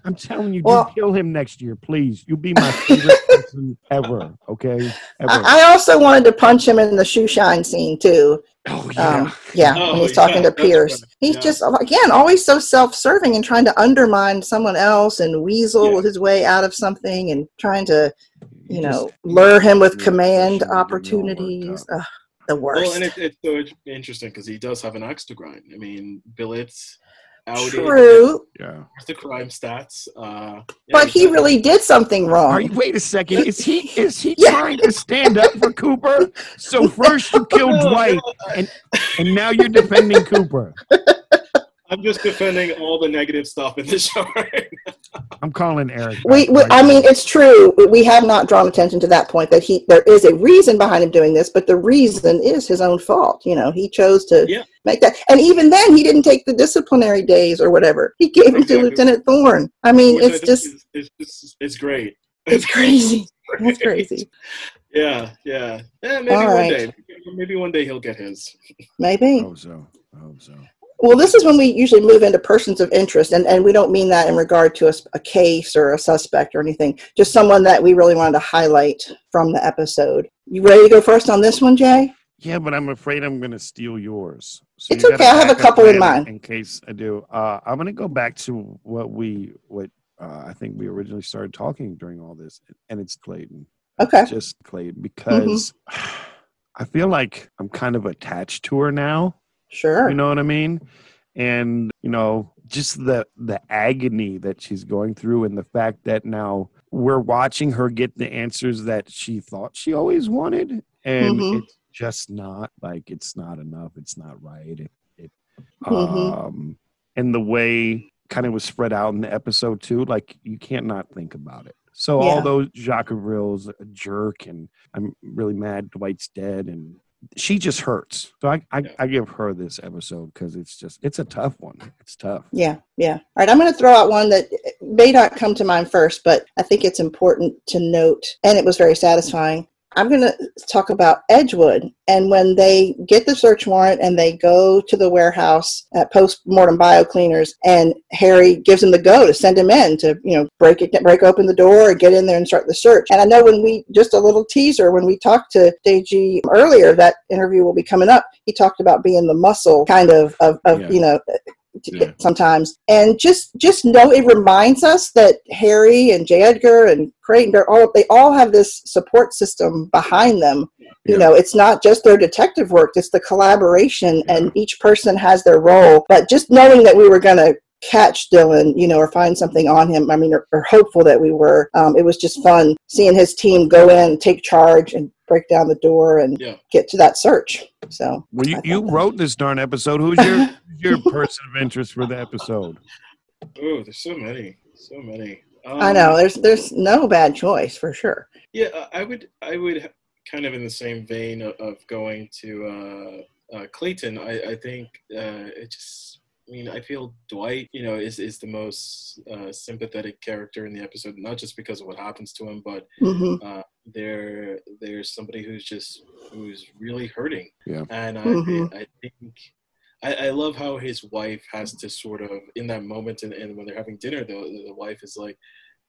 I'm telling you, Well- do kill him next year, please. You'll be my favorite (laughs) person ever. Okay, ever. I, I also wanted to punch him in the shoe shine scene too. oh yeah. Um, yeah, Oh, when he's talking yeah, to that's Pierce, right. he's Yeah. just again always so self-serving and trying to undermine someone else and weasel Yeah. his way out of something and trying to, you He know, just- lure him with command pushing him to get it all worked opportunities. Ugh, the worst. Well, and it, it's so interesting because he does have an axe to grind. I mean, Billets outed True, Yeah. the crime stats. Uh, yeah, but he exactly. really did something wrong. Are you? Wait a second. Is he? Is he (laughs) Yeah. trying to stand up for Cooper? So first you killed (laughs) Dwight, and and now you're defending Cooper. I'm just defending all the negative stuff in the show. Right I'm calling Eric. we, we I mean, it's true. We- We have not drawn attention to that point that he there is a reason behind him doing this, but the reason is his own fault. You know, he chose to Yeah. make that, and even then, he didn't take the disciplinary days or whatever. He gave them to Lieutenant Thorne. I mean, Which it's think just is- it's, it's, it's great. it's crazy. (laughs) It's great. crazy. Yeah, yeah. Eh, maybe All one right. day. Maybe one day he'll get his. Maybe. I hope so. I hope so. Well, this is when we usually move into persons of interest, and, and we don't mean that in regard to a case or a suspect or anything. Just someone that we really wanted to highlight from the episode. You ready to go first on this one, Jay? Yeah, but I'm afraid I'm going to steal yours. So It's you okay, I have a couple in mind. In case I do, uh, I'm going to go back to what we what uh, I think we originally started talking during all this, and it's Clayton. Okay. Mm-hmm. Just Clayton because (sighs) I feel like I'm kind of attached to her now. Sure. You know what I mean? And you know, just the the agony that she's going through, and the fact that now we're watching her get the answers that she thought she always wanted, and Mhm. it's just not like it's not enough. It's not right. It, it Mhm. um, and the way kind of was spread out in the episode too. Like you can't not think about it. So Yeah. although Jacques Avril's a jerk and I'm really mad Dwight's dead and she just hurts. So I, I, Yeah. I give her this episode because it's just it's a tough one. It's tough. Yeah, yeah. All right, I'm going to throw out one that eh, eh, may not come to mind first, but I think it's important to note, and it was very satisfying. I'm going to talk about Edgewood, and when they get the search warrant and they go to the warehouse at post-mortem bio cleaners, and Harry gives them the go to send him in to, you know, break it, break open the door, and get in there and start the search. And I know when we just a little teaser when we talked to DG earlier, that interview will be coming up. He talked about being the muscle kind of of, of Yeah. you know Yeah. sometimes. And just just know it reminds us that harry and j. Edgar and creighton they're all they all have this support system behind them. Yeah. you know it's not just their detective work it's the collaboration and each person has their role. But just knowing that we were going to catch dylan you know or find something on him i mean or, or hopeful that we were um, it was just fun seeing his team go in take charge and break down the door and Yeah. get to that search so Well, you, you thought that- wrote this darn episode. Who's your (laughs) your person of interest for the episode? Oh, there's so many, so many. Um, i know there's there's no bad choice for sure Yeah, I I would, I would kind of in the same vein of, of going to uh, uh, Clayton. I, I think uh, it just. I mean, I feel Dwight, you know, is is the most uh, sympathetic character in the episode, not just because of what happens to him, but hmm uh, there there's somebody who's just who's really hurting. Yeah. And I, Mhm. I think I, I love how his wife has to sort of in that moment and, and when they're having dinner, the the wife is like,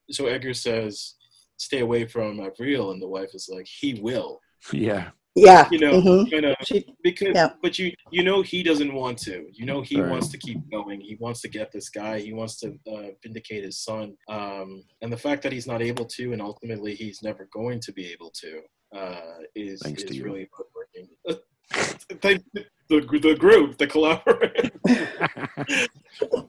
so Edgar says, "Stay away from Avril," and the wife is like, "He will," (laughs) Yeah. Yeah. You know, hmm kind of she because Yeah. but you you know he doesn't want to. You know he Right. wants to keep going. He wants to get this guy. He wants to uh, vindicate his son. Um, and the fact that he's not able to and ultimately he's never going to be able to uh, is Thanks is you. really heartbreaking. (laughs) Thank the, the group the collaborator.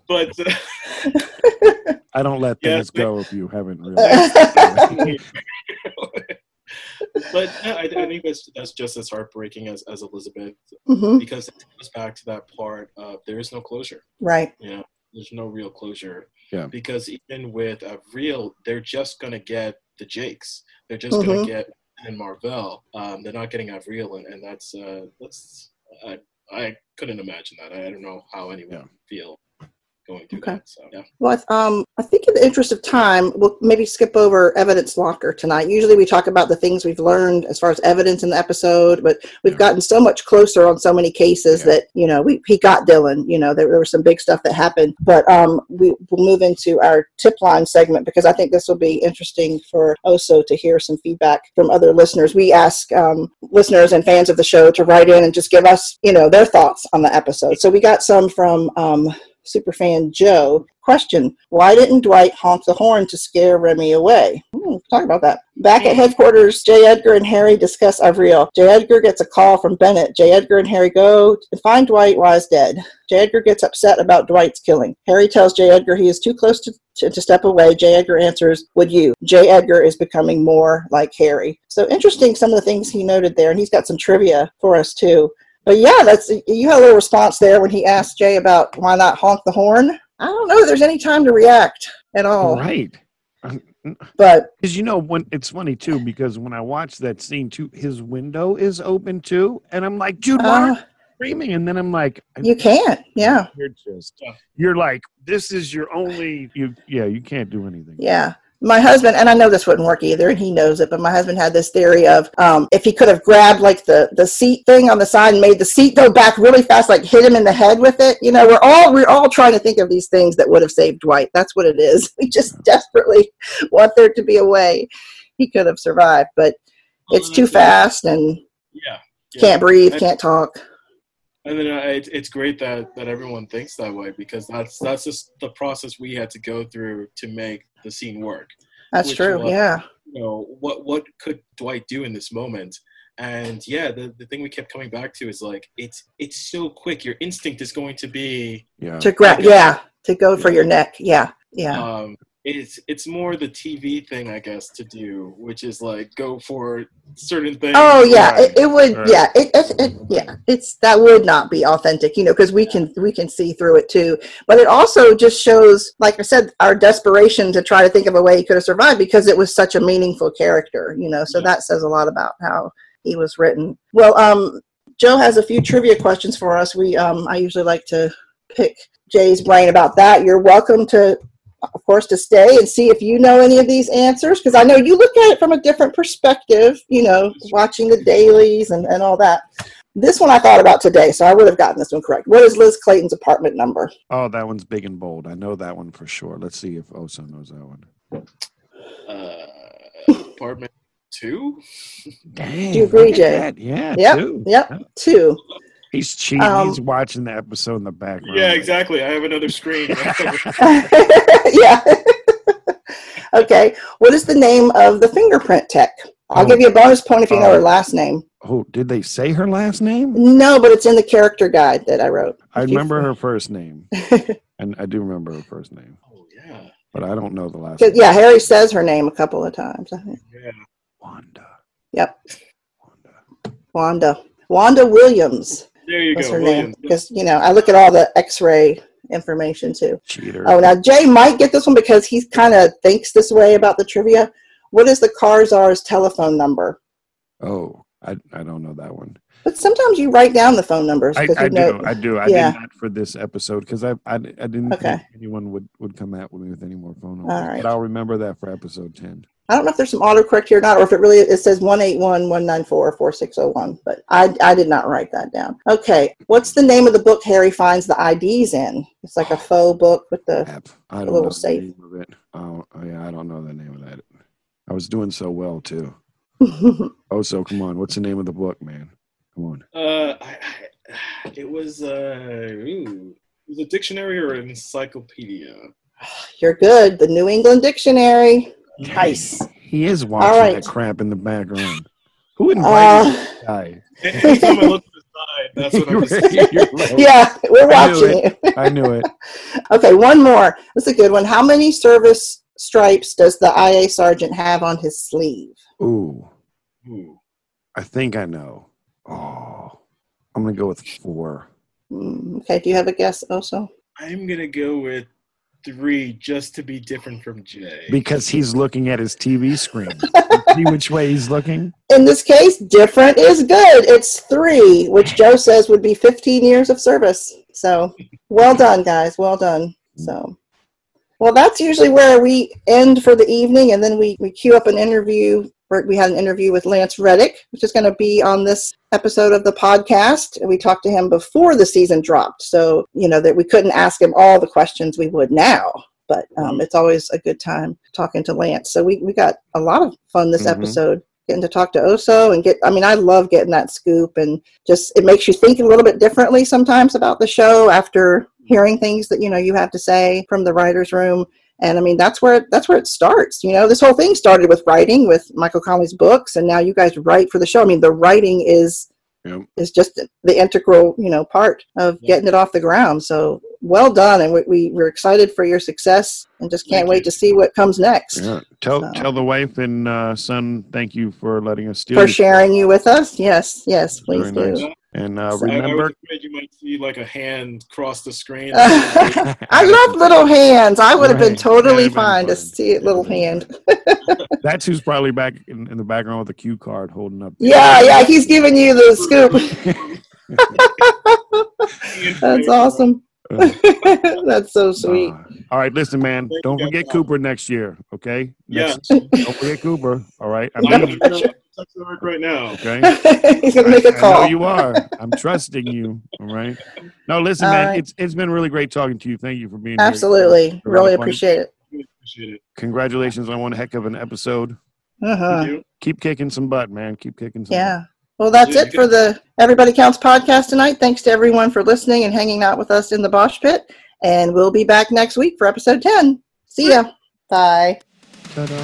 But (laughs) uh, (laughs) I don't let things but- go if you haven't really. But yeah, I, I think that's that's just as heartbreaking as, as Elizabeth hmm because it goes back to that part of there is no closure. Right. You know there's no real closure. Yeah. because even with a real they're just gonna get the jakes. They're just Mhm. gonna get and marvel um, they're not getting avril and, and that's uh that's I, I couldn't imagine that. I don't know how anyone Yeah. feel going through Okay. that so yeah Well, um, I think in the interest of time, we'll maybe skip over evidence locker tonight. Usually, we talk about the things we've learned as far as evidence in the episode, but we've Yeah. gotten so much closer on so many cases Yeah. that you know we he got Dylan. You know, there, there was some big stuff that happened, but um, we will move into our tip line segment because I think this will be interesting for Oso to hear some feedback from other listeners. We ask um, listeners and fans of the show to write in and just give us you know their thoughts on the episode. So we got some from. Um, superfan Joe. Question Why didn't Dwight honk the horn to scare Remy away? Hmm, talk about that. Back at headquarters, J. Edgar and Harry discuss Avril. J. Edgar gets a call from Bennett. J. Edgar and Harry go and find Dwight while he's dead. J. Edgar gets upset about Dwight's killing. Harry tells J. Edgar he is too close to, to, to step away. J. Edgar answers, Would you? J. Edgar is becoming more like Harry. So interesting, some of the things he noted there, and he's got some trivia for us too. But yeah, that's you had a little response there when he asked Jay about why not honk the horn. I don't know if there's any time to react at all. Right. But Because you know when it's funny too because when I watch that scene too, his window is open too, and I'm like, dude, why are you uh, screaming? And then I'm like, you can't. Yeah. you're just, Yeah. you're like, this is your only, you, yeah, you can't do anything. Yeah. My husband, and I know this wouldn't work either, and he knows it, but my husband had this theory of um, if he could have grabbed like the, the seat thing on the side and made the seat go back really fast, like hit him in the head with it. You know, we're all we're all trying to think of these things that would have saved Dwight. That's what it is. (laughs) We just desperately want there to be a way he could have survived, but it's too fast and yeah, yeah. can't breathe, can't talk. And then uh, it, it's great that, that everyone thinks that way because that's that's just the process we had to go through to make the scene work. That's true. was- Yeah. You know what what could Dwight do in this moment? And yeah, the, the thing we kept coming back to is like it's it's so quick. Your instinct is going to be Yeah. To grab, yeah, to go for your neck. Yeah. Yeah. um, it's it's more the TV thing, I guess, to do, which is like go for certain things. Oh yeah, Right. it, it would. Right. Yeah, it, it, it yeah, it's that would not be authentic, you know, because we can we can see through it too. But it also just shows, like I said, our desperation to try to think of a way he could have survived because it was such a meaningful character, you know. So Yeah. that says a lot about how he was written. Well, um, Joe has a few trivia questions for us. We um, I usually like to pick Jay's brain about that. You're welcome to of course, to stay and see if you know any of these answers because I know you look at it from a different perspective, you know, watching the dailies and, and all that. This one I thought about today, so I would have gotten this one correct. What is Liz Clayton's apartment number? Oh, that one's big and bold. I know that one for sure. Let's see if Oso knows that one. Uh, apartment two. Dang, Do you agree, Jay? that. Yeah, Yep, two. Yep, two. He's cheating. Um, He's watching the episode in the background. Yeah, exactly. I have another screen. (laughs) (laughs) yeah. (laughs) okay. What is the name of the fingerprint tech? I'll Oh. give you a bonus point if you know Oh. her last name. Oh, did they say her last name? No, but it's in the character guide that I wrote. I If you- remember her first name, and I do remember her first name, oh yeah, but I don't know the last name. yeah, Harry says her name a couple of times. I think. yeah. Wanda. Yep. Wanda. Wanda. Wanda Williams There you was go. her name. Because, you know, I look at all the x ray information too. Cheater. Oh, now Jay might get this one because he kind of thinks this way about the trivia. What is the Carzar's telephone number? Oh, I, I don't know that one. But sometimes you write down the phone numbers. I, 'cause I you know, do. I do. I Yeah. did not for this episode because I, I I didn't Okay. think anyone would would come at me with any more phone numbers. All right. But I'll remember that for episode ten. I don't know if there's some autocorrect here or not, or if it really it says 181-194-4601, but I, I did not write that down. Okay, what's the name of the book Harry finds the IDs in? It's like a faux book with the App. I don't little know the safe. name of it. Oh, oh, yeah, I don't know the name of that. I was doing so well too. (laughs) Oh, so come on. What's the name of the book, man? Come on. Uh, I, I, it was uh, ooh, it was a dictionary or an encyclopedia. (sighs) You're good. The New England Dictionary. Nice. He is watching right. that crap in the background. (laughs) Who invited Uh, this guy? Anytime I look to the side, that's what (laughs) I'm You're- you're yeah, we're I knew watching you. I knew it. (laughs) Okay, one more. That's a good one. How many service stripes does the IA sergeant have on his sleeve? Ooh, Ooh. I think I know. Oh, I'm gonna go with four. Mm, okay, do you have a guess also? I'm gonna go with three just to be different from Jay. Because he's looking at his TV screen. (laughs) See which way he's looking? In this case, different is good. It's three, which Joe says would be 15 years of service. So, well done, guys. Well done. So, well, that's usually where we end for the evening, and then we, we queue up an interview. We had an interview with Lance Reddick, which is going to be on this episode of the podcast. We talked to him before the season dropped. So, you know, that we couldn't ask him all the questions we would now. But um, it's always a good time talking to Lance. So we, we got a lot of fun this Mhm. episode getting to talk to Oso and get I mean I love getting that scoop and just it makes you think a little bit differently sometimes about the show after hearing things that you know you have to say from the writers room and I mean that's where that's where it starts you know this whole thing started with writing with Michael Connelly's books and now you guys write for the show I mean the writing is Yep. is just the integral you know part of Yeah. getting it off the ground so well done and we, we, we're excited for your success and just can't Thank wait you. to see what comes next Yeah. Tell So- tell the wife and uh, son thank you for letting us steal. for sharing you with us yes yes please Very do nice. And uh, So- I, I remember, was afraid you might see like a hand cross the screen. (laughs) I love little hands. I would have been totally That'd fine been to see it, little That'd hand. (laughs) that's who's probably back in, in the background with a cue card holding up. Yeah, (laughs) yeah, he's giving you the scoop. That's awesome. (laughs) That's so sweet. uh, all right, listen, man. Thank Don't forget guys. Cooper next year, okay? Yeah. Next- (laughs) don't forget Cooper. All right. I I'm gonna work right now. okay. (laughs) he's gonna make a I know call. you are. I'm trusting you. All right. No, listen, All man. right. It's it's been really great talking to you. Thank you for being here. Absolutely, Really really appreciate it. Really appreciate it. Congratulations on one heck of an episode. Uh-huh. Thank you. Keep kicking some butt, man. Keep kicking some. Yeah. Well, that's Yeah, it for the Everybody Counts podcast tonight. Thanks to everyone for listening and hanging out with us in the Bosch Pit. And we'll be back next week for episode 10. See ya. Bye. Ta-da.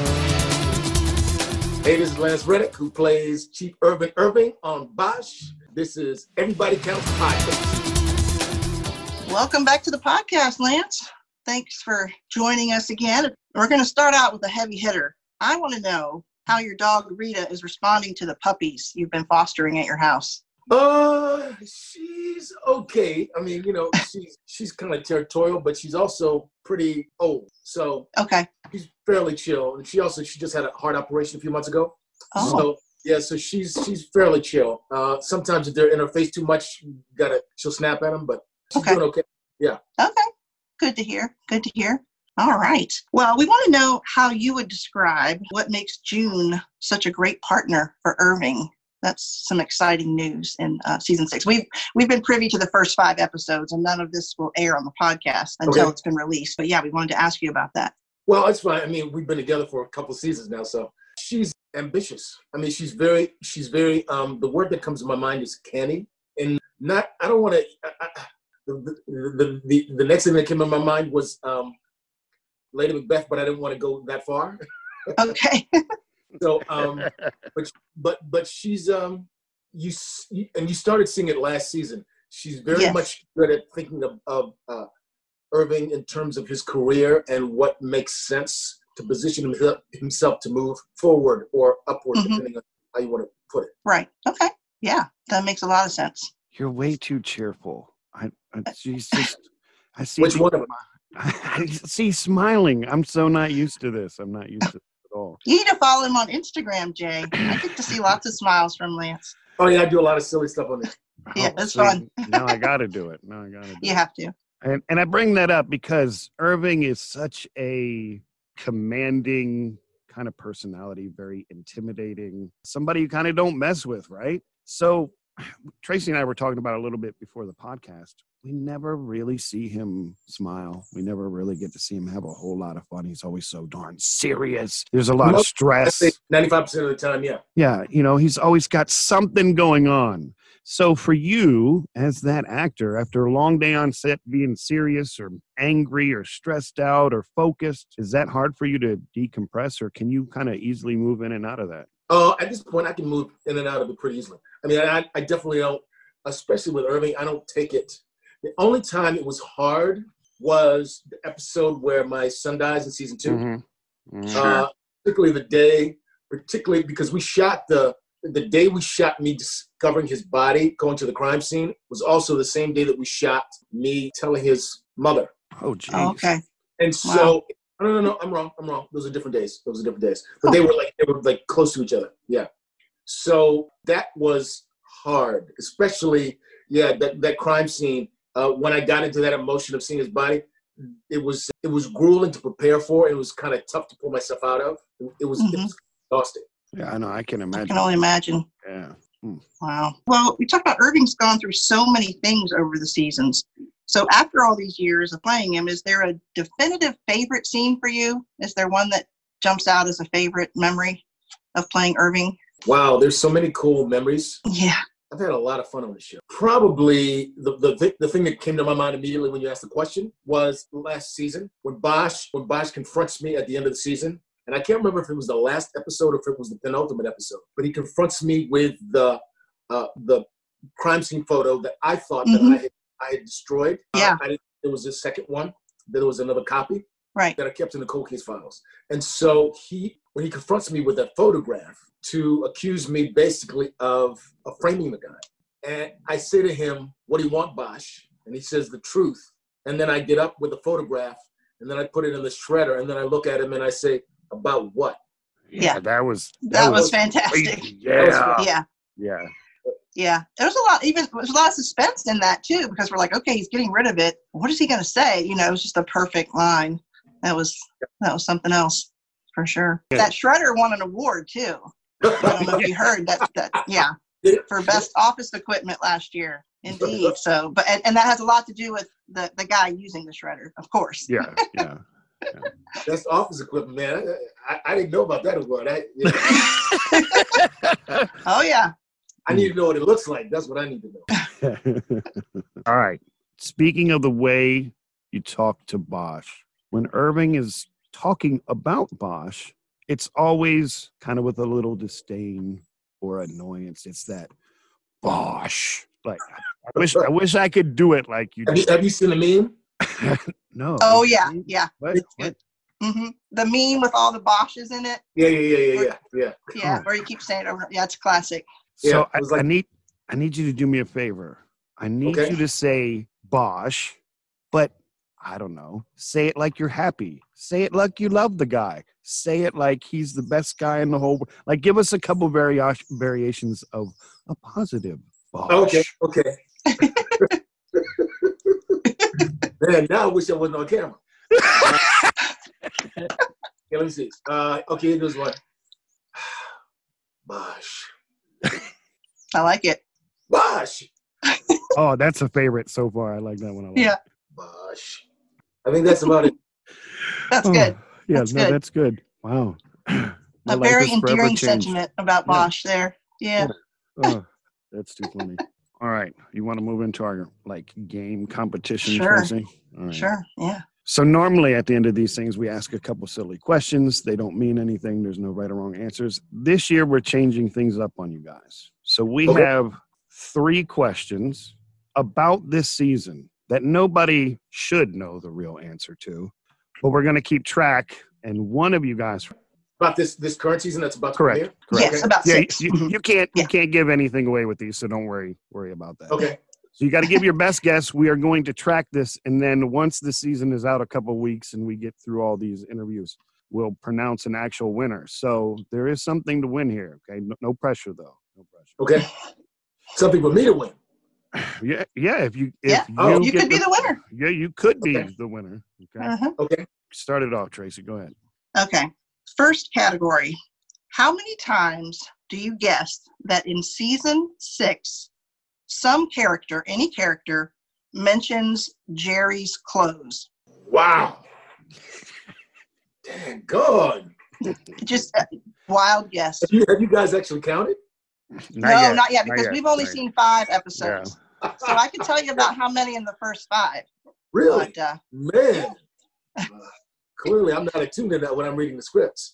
Hey, this is Lance Reddick, who plays Chief Irvin Irving on Bosch. This is Everybody Counts Podcast. Welcome back to the podcast, Lance. thanks for joining us again. We're going to start out with a heavy hitter. I want to know how your dog Rita is responding to the puppies you've been fostering at your house. Uh, she's okay. I mean, you know, (laughs) she's she's kind of territorial, but she's also pretty old, so Okay. she's fairly chill. And she also she just had a heart operation a few months ago, Oh, so yeah, so she's she's fairly chill. Uh, sometimes if they're in her face too much, you gotta she'll snap at them, but she's Okay. doing okay. Yeah. Okay. Good to hear. Good to hear. All right. Well, we want to know how you would describe what makes June such a great partner for Irving. That's some exciting news in uh, season six. We've we've been privy to the first five episodes, and none of this will air on the podcast until Okay. it's been released. But yeah, we wanted to ask you about that. Well, it's fine. I mean, we've been together for a couple seasons now, so she's ambitious. I mean, she's very, she's very. Um, the word that comes to my mind is canny, and not. I don't want to. The, the, the the next thing that came in my mind was um, Lady Macbeth, but I didn't want to go that far. Okay. (laughs) So, um, but but but she's um, you, and you started seeing it last season. She's very Yes. much good at thinking of, of uh, Irving in terms of his career and what makes sense to position himself, himself to move forward or upward, Mhm. depending on how you want to put it. right. Okay. Yeah, that makes a lot of sense. You're way too cheerful. I, I she's just. I see. Which one of I (laughs) see smiling. I'm so not used to this. I'm not used to this at all. You need to follow him on Instagram, Jay. I get to see (clears throat) lots of smiles from Lance. Oh yeah, I do a lot of silly stuff on this. (laughs) Yeah, Oh, that's see, fun. now I got to do it. Now I got to do You it. have to. And and I bring that up because Irving is such a commanding kind of personality, very intimidating, somebody you kind of don't mess with, right? So Tracy and I were talking about a little bit before the podcast. We never really see him smile. We never really get to see him have a whole lot of fun. He's always so darn serious. There's a lot of Most- stress. ninety-five percent of the time, yeah. Yeah, you know, he's always got something going on. So for you as that actor, after a long day on set being serious or angry or stressed out or focused, is that hard for you to decompress or can you kind of easily move in and out of that? Uh, at this point, I can move in and out of it pretty easily. I mean, I, I definitely don't, especially with Irving, I don't take it. The only time it was hard was the episode where my son dies in season 2 Mhm. Mhm. Uh, particularly the day, particularly because we shot the the day we shot me discovering his body, going to the crime scene, was also the same day that we shot me telling his mother. oh, geez. Oh, okay. And so, no, no, no, I'm wrong. I'm wrong. Those are different days. Those are different days. But they were like they were like close to each other. Yeah. So that was hard, especially yeah that that crime scene. Uh, when I got into that emotion of seeing his body, it was it was grueling to prepare for. It was kind of tough to pull myself out of. It was, it was exhausting. Yeah, I know. I can imagine. I imagine. can only imagine. Yeah. Hmm. Wow. Well, we talked about Irving's gone through so many things over the seasons. So after all these years of playing him, is there a definitive favorite scene for you? Is there one that jumps out as a favorite memory of playing Irving? Wow, there's so many cool memories. Yeah. I've had a lot of fun on the show. Probably the, the thi- the thing that came to my mind immediately when you asked the question was last season when Bosch when Bosch confronts me at the end of the season, and I can't remember if it was the last episode or if it was the penultimate episode, but he confronts me with the uh, the crime scene photo that I thought Mhm. that I had, I had destroyed. Uh, Yeah. I didn't, there was a second one. Then There was another copy Right. that I kept in the cold case files. And so he, when he confronts me with that photograph to accuse me basically of, of framing the guy, and I say to him, "What do you want, Bosch?" And he says, "The truth." And then I get up with the photograph, and then I put it in the shredder, and then I look at him and I say, "About what?" Yeah. That was That, was, was fantastic. crazy. Yeah. Yeah. Yeah. Yeah. There was a lot, even there was a lot of suspense in that too, because we're like, okay, he's getting rid of it. What is he going to say? You know, it was just a perfect line. That was that was something else for sure. Yeah. That shredder won an award too. I don't know if you heard that. That yeah, for best office equipment last year. Indeed. So, but and, and that has a lot to do with the the guy using the shredder, of course. Yeah. Yeah. That's office equipment, man. I, I, I didn't know about that award. I, yeah. (laughs) Oh yeah. I need to know what it looks like. That's what I need to know. (laughs) All right. Speaking of the way you talk to Bosch, when Irving is talking about Bosch, it's always kind of with a little disdain or annoyance. It's that Bosch. Like I wish I wish I could do it like you Have you, have you seen a meme? (laughs) no. Oh yeah, yeah. What? It's What? hmm The meme with all the Bosches in it. Yeah, yeah, yeah, yeah, yeah, yeah. Yeah, Oh. where you keep saying it over. Yeah, it's classic. So Yeah, I, was like- I need I need you to do me a favor. I need Okay. you to say Bosch, but I don't know. Say it like you're happy. Say it like you love the guy. Say it like he's the best guy in the whole. wo- Like, give us a couple varia- variations of a positive Bosch. Okay, okay. (laughs) Man, now I wish I wasn't on camera. (laughs) okay, let me see. Uh, okay, here goes one. (sighs) Bosh. I like it. Bosh. Oh, that's a favorite so far. I like that one a lot. Yeah, Bosh. I think that's about it. (laughs) that's Oh, good. Yeah, That's no, good. that's good. Wow. A life very endearing sentiment about Yeah. There. Yeah. Oh, that's too funny. (laughs) All right, you want to move into our like game competition, Sure. Right. Sure. Yeah. So normally at the end of these things, we ask a couple silly questions. They don't mean anything. There's no right or wrong answers. This year, we're changing things up on you guys. So we Okay. have three questions about this season that nobody should know the real answer to, but we're going to keep track. And one of you guys, About this this current season that's about to Correct. premiere? correct? Yes, about Yeah, six. you, you can't Yeah. you can't give anything away with these, so don't worry worry about that. Okay. So you got to give your best guess. We are going to track this, and then once the season is out a couple weeks and we get through all these interviews, we'll pronounce an actual winner. So there is something to win here. Okay, no, no pressure though. No pressure. Okay. Something for me to win. (sighs) Yeah, yeah. If you if Yeah. you, Oh, You get could be the winner. Yeah, you could be Okay. the winner. Okay, Uh-huh. Okay. start it off, Tracy. Go ahead. Okay. First category. How many times do you guess that in season six, some character, any character, mentions Jerry's clothes? Wow. Dang God. Just a wild guess. Have you, have you guys actually counted? no, not yet, because we've only Right. seen five episodes. So I can tell you about how many in the first five. (laughs) Really? But uh, Man. Uh, (laughs) clearly, I'm not attuned to that when I'm reading the scripts.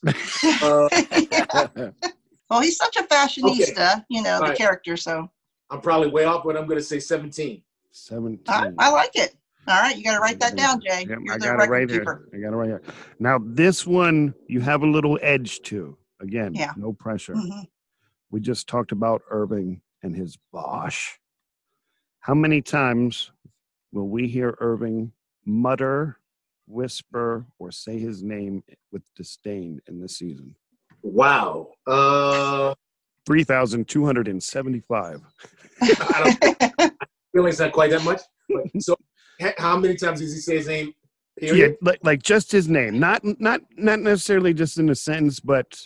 Uh, yeah. (laughs) well, he's such a fashionista, you know, the Right. character. So I'm probably way off, but I'm going to say 17. Seventeen. I, I like it. All right, you got to write that down, Jay. Yep, You're I the got it record right keeper. here. I got it right here. Now this one you have a little edge to. Again, Yeah. no pressure. Mhm. We just talked about Irving and his Bosch. How many times will we hear Irving mutter, whisper, or say his name with disdain in this season? Wow. Uh, 3,275. I don't feel like it's not quite that much. But, so, how many times does he say his name? Yeah, like, like just his name. Not not not necessarily just in a sentence, but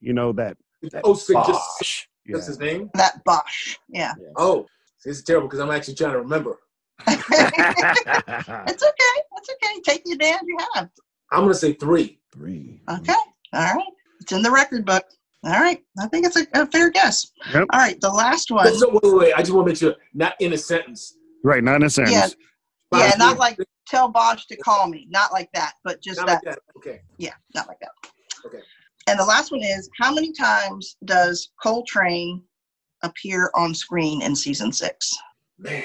you know that, that Oh, so just, Bosch. just his name? that Bosch. Yeah. Oh, this is terrible because I'm actually trying to remember. Yeah. It's okay. It's okay. Take the advantage you have. I'm going to say three. Three. Okay. All right. It's in the record book. All right. I think it's a, a fair guess. Yep. All right. The last one. So, wait, wait, wait. I just want to make sure, not in a sentence. Right, not in a sentence. Yeah. Yeah, not like tell Bosch to call me. Not like that, but just not that. like that. Okay. Yeah, not like that. Okay. And the last one is how many times does Coltrane appear on screen in season six? Man.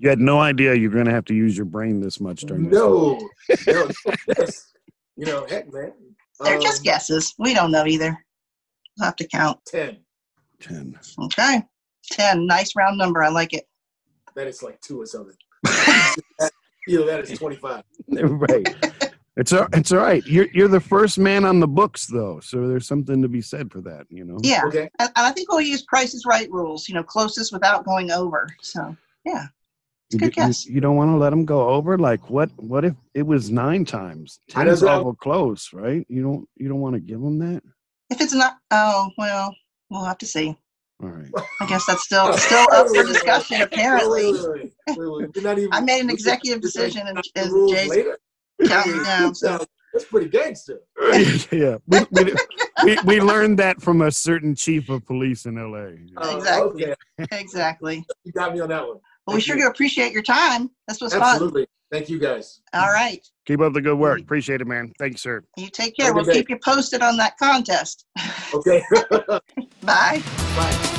You had no idea you're going to have to use your brain this much during this. No. (laughs) no. yes. You know, heck, man. They're Um, just guesses. We don't know either. We'll have to count. 10. 10. Okay. 10. Nice round number. I like it. That is like two or something. (laughs) Either that is 25. right. It's all, it's all right. You're you're the first man on the books though, so there's something to be said for that, you know. Yeah. Okay. And, and I think we'll use Price is Right rules, you know, closest without going over. So, yeah. You, good you- guess. you don't want to let them go over. Like what? What if it was nine times? Ten is don't awful close, right? You don't you don't want to give them that. If it's not, oh, well, we'll have to see. All right. I guess that's still still up for discussion, apparently. I made an executive decision and, the and Jay's counting me down. So, That's pretty gangster. (laughs) yeah, we, we, we, we learned that from a certain chief of police in L.A. Oh, Exactly. okay. exactly. You got me on that one. Well, we sure you. do appreciate your time. This was fun. Absolutely. Thank you guys. All right. Keep up the good work. Appreciate it, man. Thank you, sir. You take care. Have We'll good day. keep you posted on that contest. Okay. (laughs) Bye. Bye.